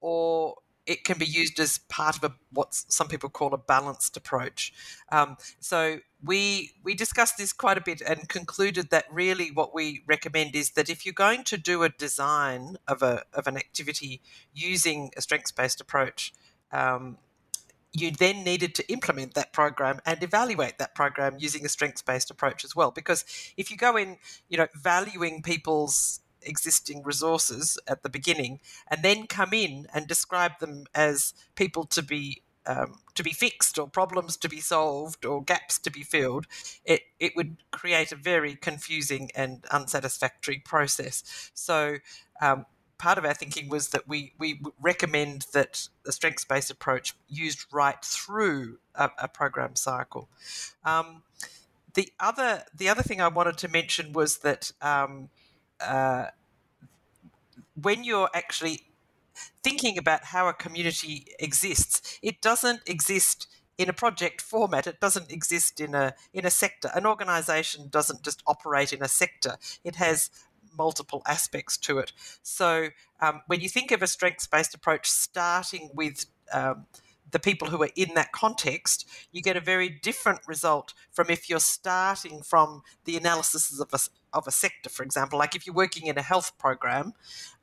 Speaker 2: or it can be used as part of a what some people call a balanced approach. Um, so we we discussed this quite a bit and concluded that really what we recommend is that if you're going to do a design of a of an activity using a strengths based approach, um, you then needed to implement that program and evaluate that program using a strengths based approach as well. Because if you go in, you know, valuing people's existing resources at the beginning and then come in and describe them as people to be um, to be fixed or problems to be solved or gaps to be filled, it, it would create a very confusing and unsatisfactory process. So um, part of our thinking was that we, we recommend that the strengths based approach used right through a, a program cycle. Um, the other the other thing I wanted to mention was that um, uh, when you're actually thinking about how a community exists, it doesn't exist in a project format. It doesn't exist in a in a sector. An organisation doesn't just operate in a sector. It has multiple aspects to it. So um, when you think of a strengths based approach, starting with um, the people who are in that context, you get a very different result from if you're starting from the analysis of a, of a sector, for example. Like if you're working in a health program,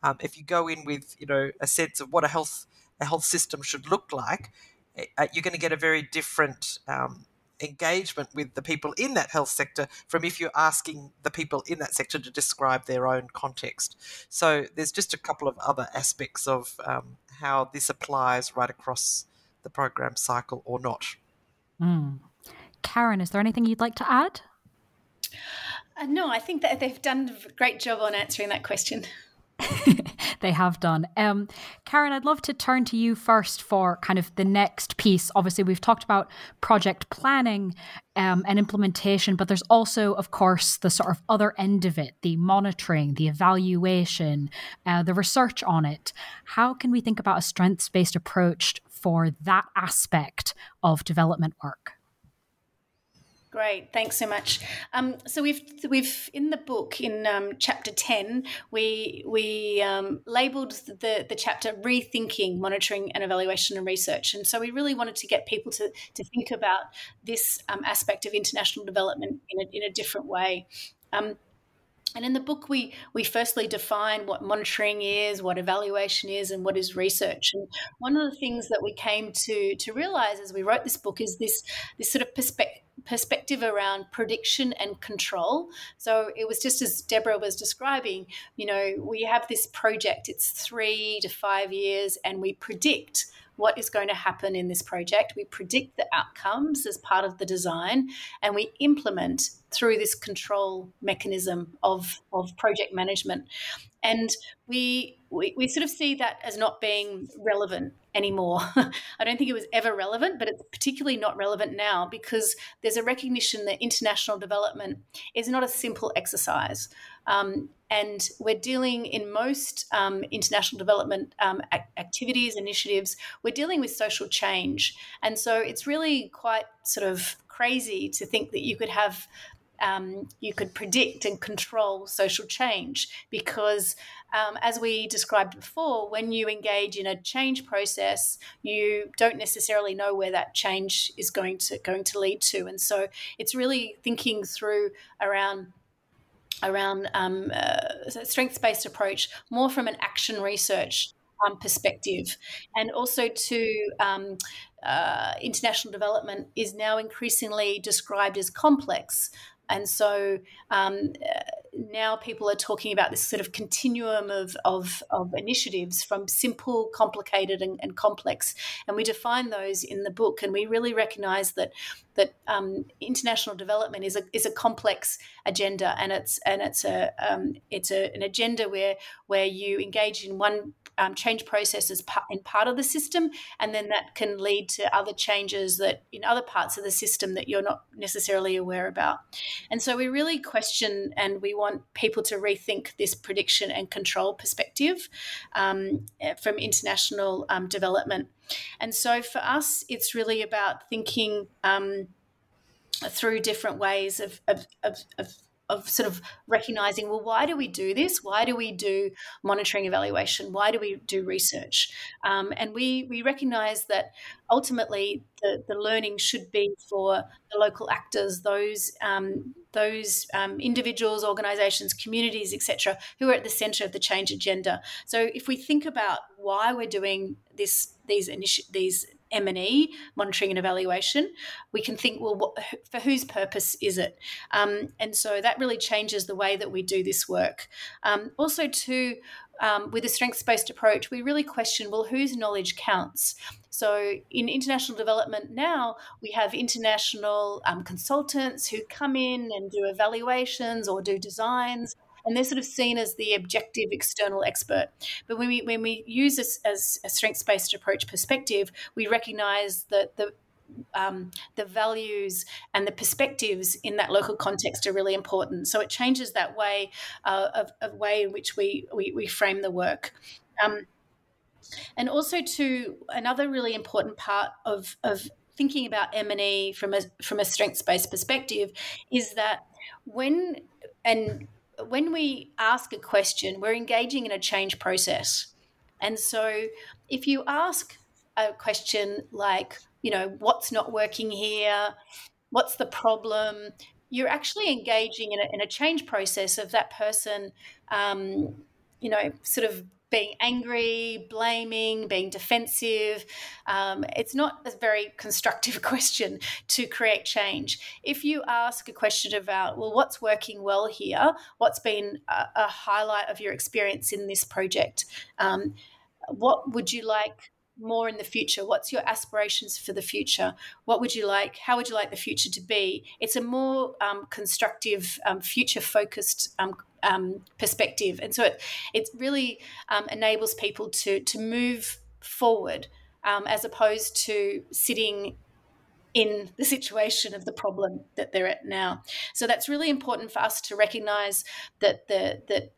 Speaker 2: um, if you go in with you know a sense of what a health a health system should look like, eh, uh, you're going to get a very different um, engagement with the people in that health sector from if you're asking the people in that sector to describe their own context. So there's just a couple of other aspects of um, how this applies right across the program cycle or not.
Speaker 1: Mm. Keren, is there anything you'd like to add?
Speaker 3: Uh, no, I think that they've done a great job on answering that question.
Speaker 1: they have done. Um, Keren, I'd love to turn to you first for kind of the next piece. Obviously, we've talked about project planning um, and implementation, but there's also, of course, the sort of other end of it the monitoring, the evaluation, uh, the research on it. How can we think about a strengths based approach for that aspect of development work?
Speaker 3: Great, thanks so much. Um, so we've we've in the book in um, chapter ten we we um, labelled the the chapter rethinking monitoring and evaluation and research, and so we really wanted to get people to to think about this um, aspect of international development in a in a different way. Um, and in the book, we we firstly define what monitoring is, what evaluation is, and what is research. And one of the things that we came to to realize as we wrote this book is this this sort of perspective perspective around prediction and control. So it was just as Deborah was describing, you know, we have this project, it's three to five years, and we predict what is going to happen in this project. We predict the outcomes as part of the design, and we implement through this control mechanism of, of project management. And we, we, we sort of see that as not being relevant anymore. I don't think it was ever relevant, but it's particularly not relevant now because there's a recognition that international development is not a simple exercise. Um, and we're dealing in most um, international development um, activities, initiatives, we're dealing with social change. And so it's really quite sort of crazy to think that you could have um, you could predict and control social change because, um, as we described before, when you engage in a change process, you don't necessarily know where that change is going to going to lead to, and so it's really thinking through around around um, uh, strengths based approach more from an action research um, perspective, and also to um, uh, international development is now increasingly described as complex. And so um, now people are talking about this sort of continuum of, of, of initiatives from simple, complicated, and, and, complex. And we define those in the book. And we really recognize that that um, international development is a, is a complex agenda, and it's and it's a um, it's a, an agenda where where you engage in one um, change process as in part of the system, and then that can lead to other changes that in other parts of the system that you're not necessarily aware about. And so we really question and we want people to rethink this prediction and control perspective um, from international um, development. And so for us, it's really about thinking um, through different ways of, of, of, of of sort of recognizing well why do we do this? Why do we do monitoring evaluation? Why do we do research? Um, and we we recognize that ultimately the, the learning should be for the local actors those um, those um, individuals organizations communities etc who are at the center of the change agenda. So if we think about why we're doing this these initi- these M&E, monitoring and evaluation, we can think, well, what, for whose purpose is it? Um, and so that really changes the way that we do this work. Um, also, too, um, with a strengths based approach, we really question, well, whose knowledge counts? So, in international development now, we have international um, consultants who come in and do evaluations or do designs and they're sort of seen as the objective external expert. But when we when we use this as a strengths based approach perspective, we recognise that the um, the values and the perspectives in that local context are really important. So it changes that way uh, of, of way in which we we, we frame the work. Um, and also to another really important part of, of thinking about M&E from a from a strengths-based perspective is that when and when we ask a question, we're engaging in a change process. And so if you ask a question like, you know, what's not working here? What's the problem? You're actually engaging in a, in a change process of that person, um, you know, sort of being angry, blaming, being defensive. Um, it's not a very constructive question to create change. If you ask a question about, well, what's working well here? What's been a, a highlight of your experience in this project? Um, what would you like more in the future? What's your aspirations for the future? What would you like? How would you like the future to be? It's a more um, constructive, um, future focused um, um, perspective, and so it it really um, enables people to to move forward um, as opposed to sitting in the situation of the problem that they're at now. So that's really important for us to recognize that the that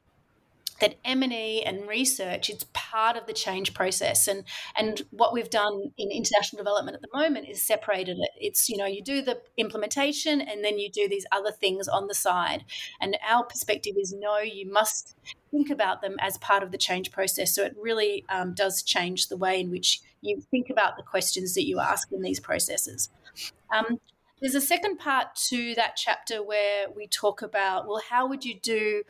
Speaker 3: that M&E and research it's part of the change process. And and what we've done in international development at the moment is separated it. It's you know you do the implementation and then you do these other things on the side. And our perspective is no you must think about them as part of the change process. So it really um, does change the way in which you think about the questions that you ask in these processes. Um, there's a second part to that chapter where we talk about well how would you do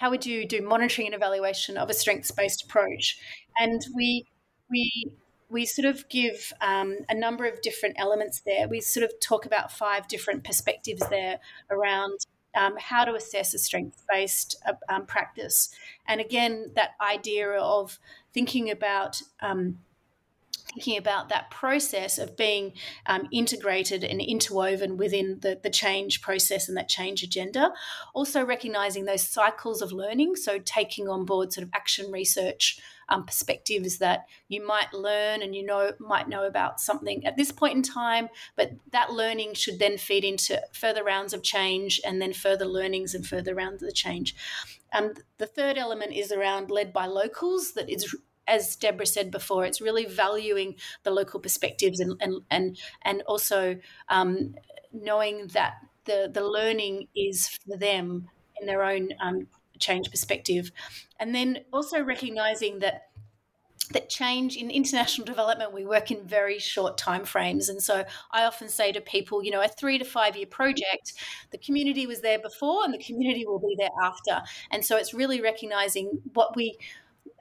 Speaker 3: how would you do monitoring and evaluation of a strengths based approach? And we we we sort of give um, a number of different elements there. We sort of talk about five different perspectives there around um, how to assess a strength based uh, um, practice. And again, that idea of thinking about um, thinking about that process of being um, integrated and interwoven within the, the change process and that change agenda. Also, recognizing those cycles of learning, so taking on board sort of action research um, perspectives that you might learn and you know might know about something at this point in time, but that learning should then feed into further rounds of change and then further learnings and further rounds of change. Um, the third element is around led by locals, that is as Deborah said before, it's really valuing the local perspectives and and and, and also um, knowing that the the learning is for them in their own um, change perspective, and then also recognizing that that change in international development we work in very short time frames and so i often say to people you know a three to five year project the community was there before and the community will be there after. And so it's really recognizing what we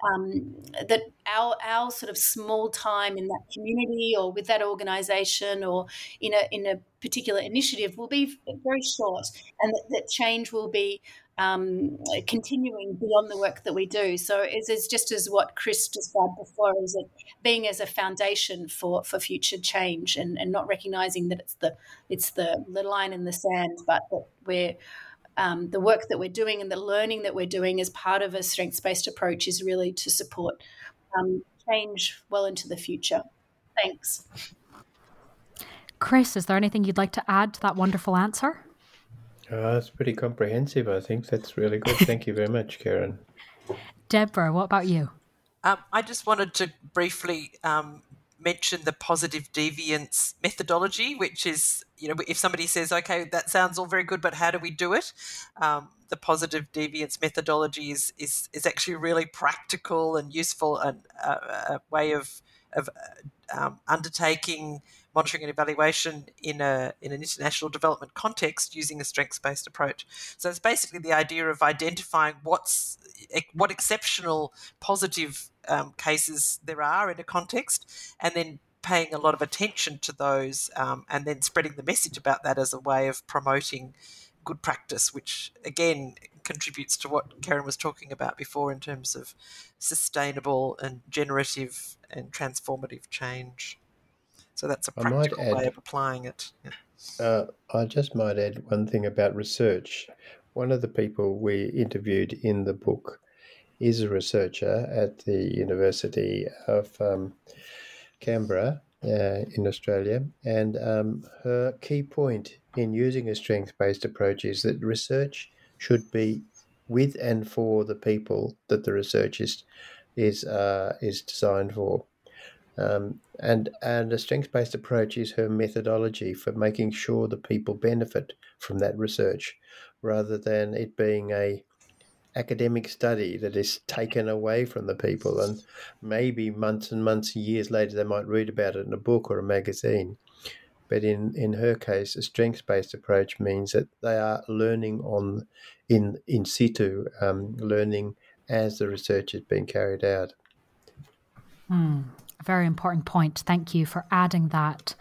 Speaker 3: um, that our our sort of small time in that community or with that organisation or in a in a particular initiative will be very short, and that, that change will be um, continuing beyond the work that we do. So it's, it's, just as what Chris described before, is it being as a foundation for, for future change and, and not recognizing that it's the it's the, the line in the sand, but that we're um, the work that we're doing and the learning that we're doing as part of a strengths based approach is really to support um, change well into the future. Thanks.
Speaker 1: Chris, is there anything you'd like to add to that wonderful answer?
Speaker 4: Uh, that's pretty comprehensive. I think that's really good. Thank you very much, Keren.
Speaker 1: Deborah, what about you?
Speaker 2: Um, I just wanted to briefly um, mention the positive deviance methodology, which is, you know, if somebody says, okay, that sounds all very good, but how do we do it? Um, the positive deviance methodology is, is, is actually really practical and useful and uh, a way of, of uh, um, undertaking monitoring and evaluation in a in an international development context using a strengths based approach. So it's basically the idea of identifying what's what exceptional positive um, cases there are in a context, and then paying a lot of attention to those, um, and then spreading the message about that as a way of promoting good practice, which again contributes to what Keren was talking about before in terms of sustainable and generative and transformative change. So that's a practical add, way of applying it.
Speaker 4: Yeah. Uh, I just might add one thing about research. One of the people we interviewed in the book is a researcher at the University of um, Canberra uh, in Australia. And um, her key point in using a strength based approach is that research should be with and for the people that the research is, is, uh, is designed for. Um, and and a strengths based approach is her methodology for making sure that people benefit from that research, rather than it being a academic study that is taken away from the people. And maybe months and months and years later they might read about it in a book or a magazine. But in, in her case a strengths based approach means that they are learning on in in situ um, learning as the research is being carried out.
Speaker 1: Mm, a very important point thank you for adding that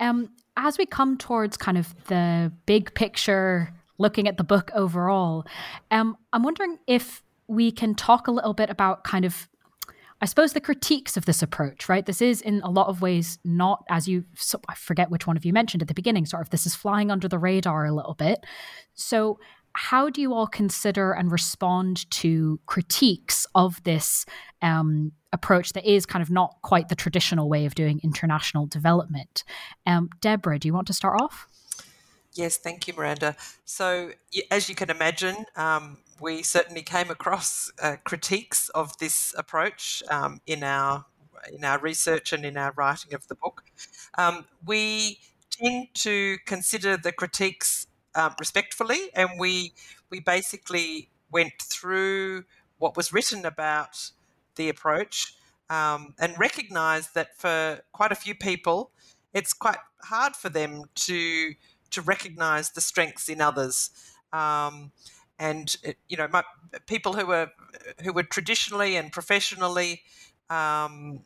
Speaker 1: um, as we come towards kind of the big picture looking at the book overall. Um, I'm wondering if we can talk a little bit about kind of I suppose the critiques of this approach, right? This is in a lot of ways not as you, so I forget which one of you mentioned at the beginning, sort of this is flying under the radar a little bit. So, how do you all consider and respond to critiques of this um, approach that is kind of not quite the traditional way of doing international development? Um, Deborah, do you want to start off?
Speaker 2: Yes, thank you, Miranda. So, as you can imagine, um, we certainly came across uh, critiques of this approach um, in our in our research and in our writing of the book. Um, we tend to consider the critiques um, respectfully, and we we basically went through what was written about the approach um, and recognised that for quite a few people, it's quite hard for them to to recognize the strengths in others. Um, and you know, my, people who were who were traditionally and professionally um,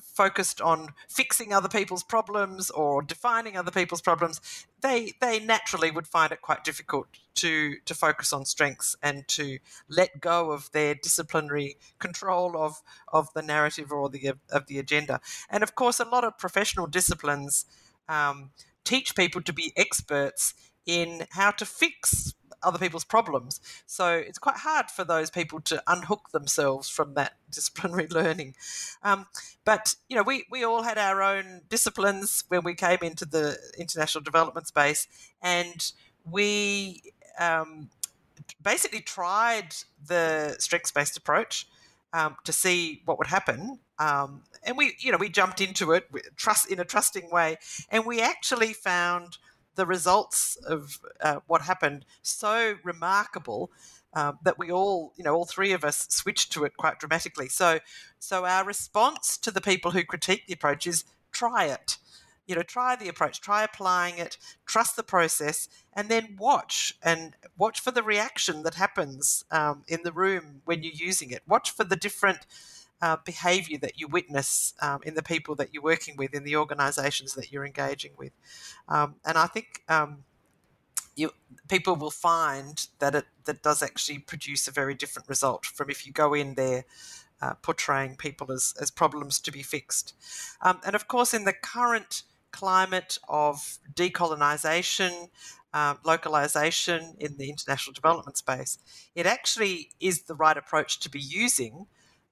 Speaker 2: focused on fixing other people's problems or defining other people's problems, they they naturally would find it quite difficult to to focus on strengths and to let go of their disciplinary control of of the narrative or the of the agenda. And of course, a lot of professional disciplines um, teach people to be experts in how to fix other people's problems. So it's quite hard for those people to unhook themselves from that disciplinary learning. Um, but you know, we we all had our own disciplines when we came into the international development space, and we um, basically tried the strengths based approach um, to see what would happen. Um, and we, you know, we jumped into it trust in a trusting way, and we actually found the results of uh, what happened so remarkable um, that we all, you know, all three of us switched to it quite dramatically. So, so our response to the people who critique the approach is try it. You know, try the approach, try applying it, trust the process, and then watch and watch for the reaction that happens um, in the room when you're using it. Watch for the different uh, behavior that you witness um, in the people that you're working with, in the organizations that you're engaging with. Um, and I think um, you, people will find that it that does actually produce a very different result from if you go in there uh, portraying people as, as problems to be fixed. Um, and of course, in the current climate of decolonization, um, localization in the international development space, it actually is the right approach to be using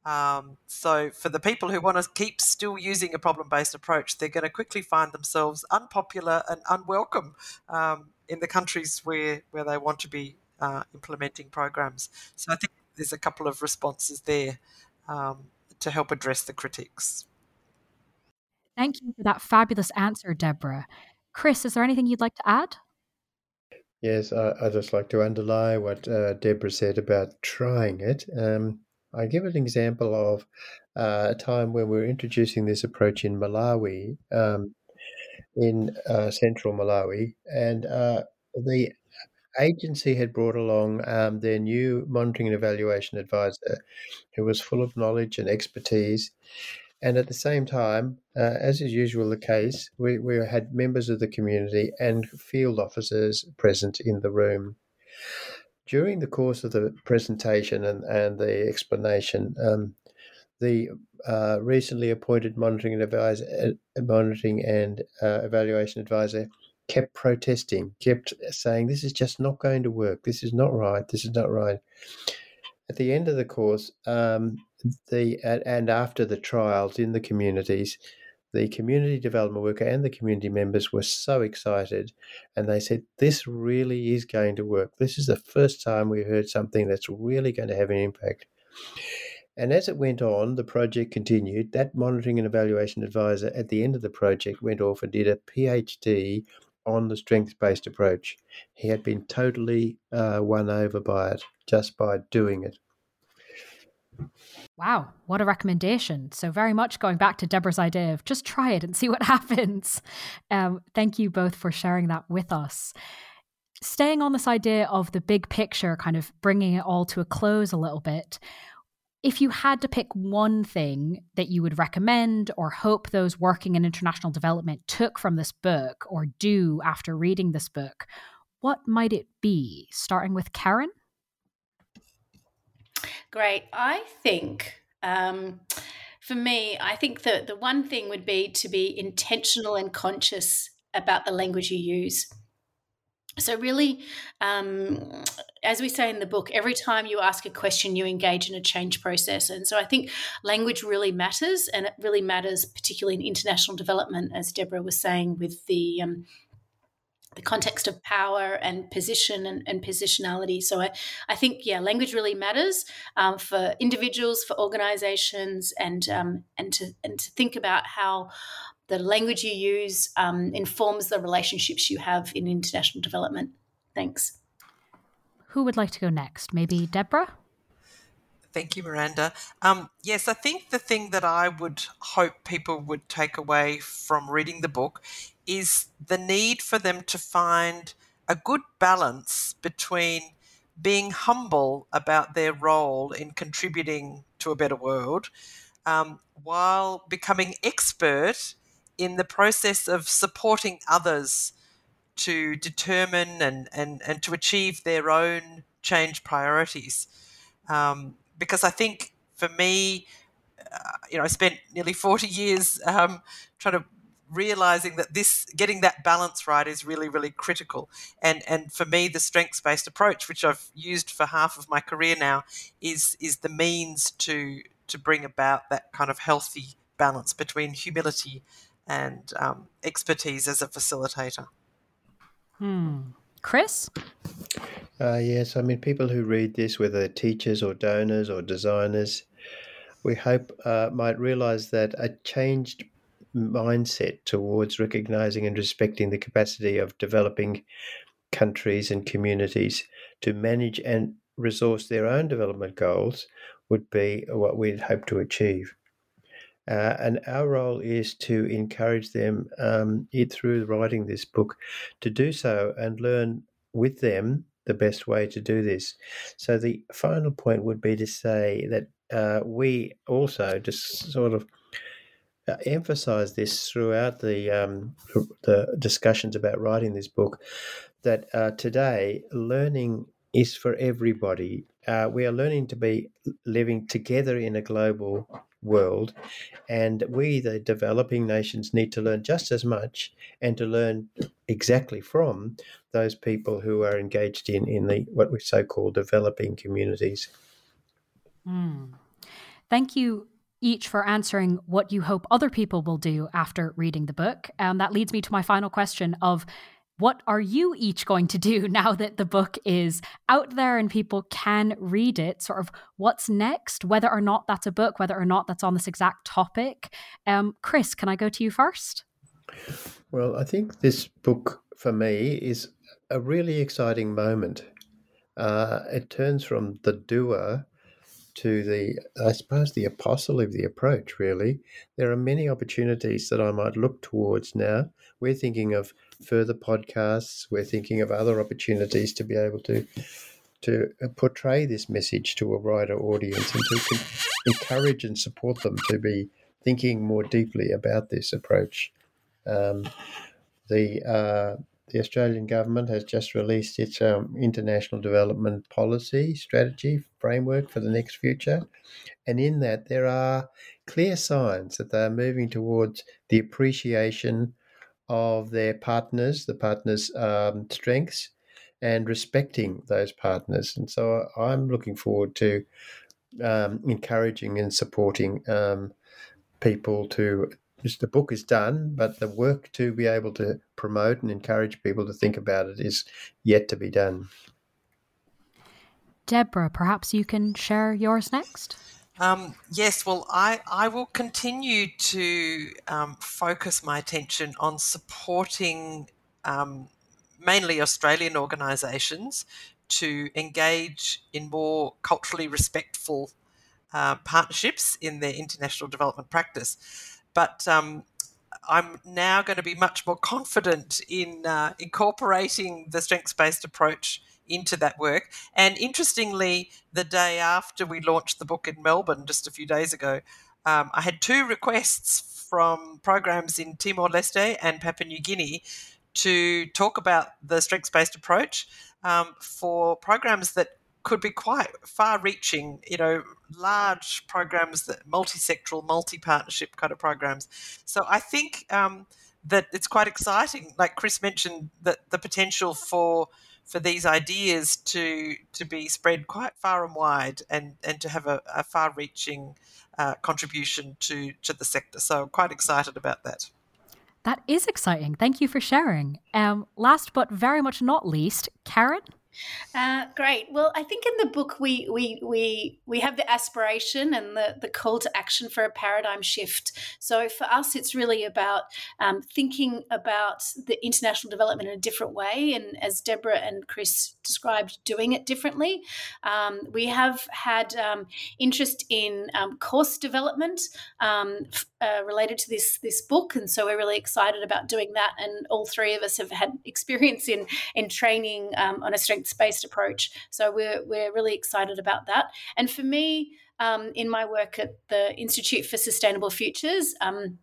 Speaker 2: um, so, for the people who want to keep still using a problem based approach, they're going to quickly find themselves unpopular and unwelcome um, in the countries where, where they want to be uh, implementing programs. So, I think there's a couple of responses there um, to help address the critics.
Speaker 1: Thank you for that fabulous answer, Deborah. Chris, is there anything you'd like to add?
Speaker 4: Yes, I, would just like to underline what uh, Deborah said about trying it. Um, I give an example of uh, a time when we were introducing this approach in Malawi, um, in uh, central Malawi, and uh, the agency had brought along um, their new monitoring and evaluation advisor, who was full of knowledge and expertise. And at the same time, uh, as is usual the case, we, we had members of the community and field officers present in the room during the course of the presentation and, and the explanation, um, the uh, recently appointed monitoring and advisor, uh, monitoring and uh, evaluation advisor kept protesting, kept saying, "This is just not going to work. This is not right. This is not right." At the end of the course, um, the and after the trials in the communities, the community development worker and the community members were so excited and they said this really is going to work this is the first time we heard something that's really going to have an impact And as it went on, the project continued. That monitoring and evaluation advisor at the end of the project went off and did a PhD on the strengths based approach. He had been totally uh, won over by it just by doing it.
Speaker 1: Wow, what a recommendation. So, very much going back to Deborah's idea of just try it and see what happens. Um, thank you both for sharing that with us. Staying on this idea of the big picture, kind of bringing it all to a close a little bit, if you had to pick one thing that you would recommend or hope those working in international development took from this book or do after reading this book, what might it be? Starting with Keren?
Speaker 3: Great. I think um, for me, I think that the one thing would be to be intentional and conscious about the language you use. So, really, um, as we say in the book, every time you ask a question, you engage in a change process. And so, I think language really matters, and it really matters, particularly in international development, as Deborah was saying, with the um, the context of power and position and, and positionality. So I, I think, yeah, language really matters um, for individuals, for organizations, and um, and to and to think about how the language you use um, informs the relationships you have in international development. Thanks.
Speaker 1: Who would like to go next? Maybe Deborah?
Speaker 2: Thank you, Miranda. Um, yes, I think the thing that I would hope people would take away from reading the book is the need for them to find a good balance between being humble about their role in contributing to a better world um, while becoming expert in the process of supporting others to determine and, and, and to achieve their own change priorities. Um, because I think for me, uh, you know, I spent nearly 40 years um, trying to realizing that this getting that balance right is really really critical. And and for me the strengths based approach which I've used for half of my career now is is the means to to bring about that kind of healthy balance between humility and um, expertise as a facilitator.
Speaker 1: Hmm. Chris?
Speaker 4: Uh, yes i mean people who read this whether teachers or donors or designers we hope uh, might realize that a changed mindset towards recognizing and respecting the capacity of developing countries and communities to manage and resource their own development goals would be what we'd hope to achieve. Uh, and our role is to encourage them um, through writing this book to do so and learn with them the best way to do this. So the final point would be to say that uh, we also just sort of uh, emphasize this throughout the um, the discussions about writing this book that uh, today learning is for everybody. Uh, we are learning to be living together in a global world, and we, the developing nations, need to learn just as much and to learn exactly from those people who are engaged in in the what we so call developing communities.
Speaker 1: Mm. Thank you each for answering what you hope other people will do after reading the book. And that leads me to my final question of what are you each going to do now that the book is out there and people can read it? Sort of what's next, whether or not that's a book, whether or not that's on this exact topic. Um, Chris, can I go to you first?
Speaker 4: Well, I think this book for me is a really exciting moment. Uh, it turns from the doer to the, I suppose, the apostle of the approach, really. There are many opportunities that I might look towards now. We're thinking of further podcasts, we're thinking of other opportunities to be able to to portray this message to a wider audience and to encourage and support them to be thinking more deeply about this approach. Um, the uh, the Australian government has just released its um, international development policy strategy framework for the next future. And in that, there are clear signs that they're moving towards the appreciation of their partners, the partners' um, strengths, and respecting those partners. And so I'm looking forward to um, encouraging and supporting um, people to just the book is done, but the work to be able to promote and encourage people to think about it is yet to be done.
Speaker 1: Deborah, perhaps you can share yours next.
Speaker 2: Um, yes, well, I, I will continue to um, focus my attention on supporting um, mainly Australian organisations to engage in more culturally respectful uh, partnerships in their international development practice. But um, I'm now going to be much more confident in uh, incorporating the strengths based approach into that work. And interestingly, the day after we launched the book in Melbourne, just a few days ago, um, I had two requests from programs in Timor Leste and Papua New Guinea to talk about the strengths based approach um, for programs that could be quite far reaching, you know, large programs that multi sectoral, multi partnership kind of programs. So I think um, that it's quite exciting. Like Chris mentioned, that the potential for for these ideas to to be spread quite far and wide and, and to have a, a far reaching uh, contribution to, to the sector. So I'm quite excited about that.
Speaker 1: That is exciting. Thank you for sharing. Um, last but very much not least, Keren.
Speaker 3: Uh, great. Well, I think in the book we we we we have the aspiration and the the call to action for a paradigm shift. So for us, it's really about um, thinking about the international development in a different way, and as Deborah and Chris described, doing it differently. Um, we have had um, interest in um, course development um, uh, related to this this book, and so we're really excited about doing that. And all three of us have had experience in in training um, on a strength based approach. So we're, we're really excited about that. And for me, um, in my work at the Institute for Sustainable Futures, um,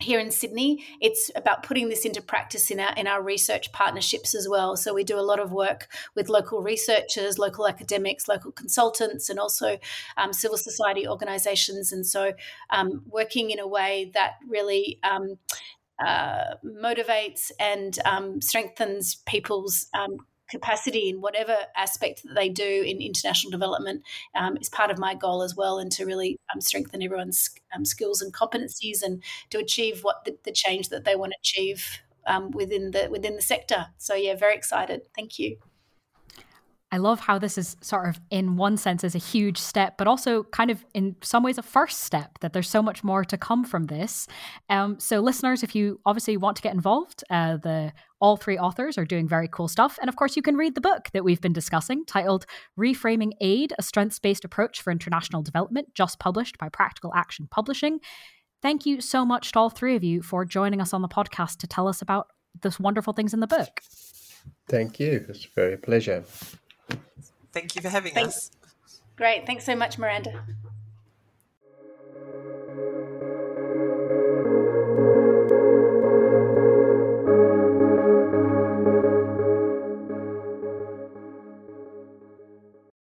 Speaker 3: here in Sydney, it's about putting this into practice in our in our research partnerships as well. So we do a lot of work with local researchers, local academics, local consultants, and also um, civil society organisations. And so, um, working in a way that really um, uh, motivates and um, strengthens people's um, capacity in whatever aspect that they do in international development um, is part of my goal as well, and to really um, strengthen everyone's um, skills and competencies, and to achieve what the, the change that they want to achieve um, within the within the sector. So yeah, very excited. Thank you.
Speaker 1: I love how this is sort of, in one sense, is a huge step, but also kind of in some ways a first step, that there's so much more to come from this. Um, so, listeners, if you obviously want to get involved, uh, the all three authors are doing very cool stuff. And of course, you can read the book that we've been discussing titled Reframing Aid A Strengths Based Approach for International Development, just published by Practical Action Publishing. Thank you so much to all three of you for joining us on the podcast to tell us about the wonderful things in the book.
Speaker 4: Thank you. It's a very pleasure.
Speaker 2: Thank you for having Thanks. us.
Speaker 3: Great. Thanks so much, Miranda.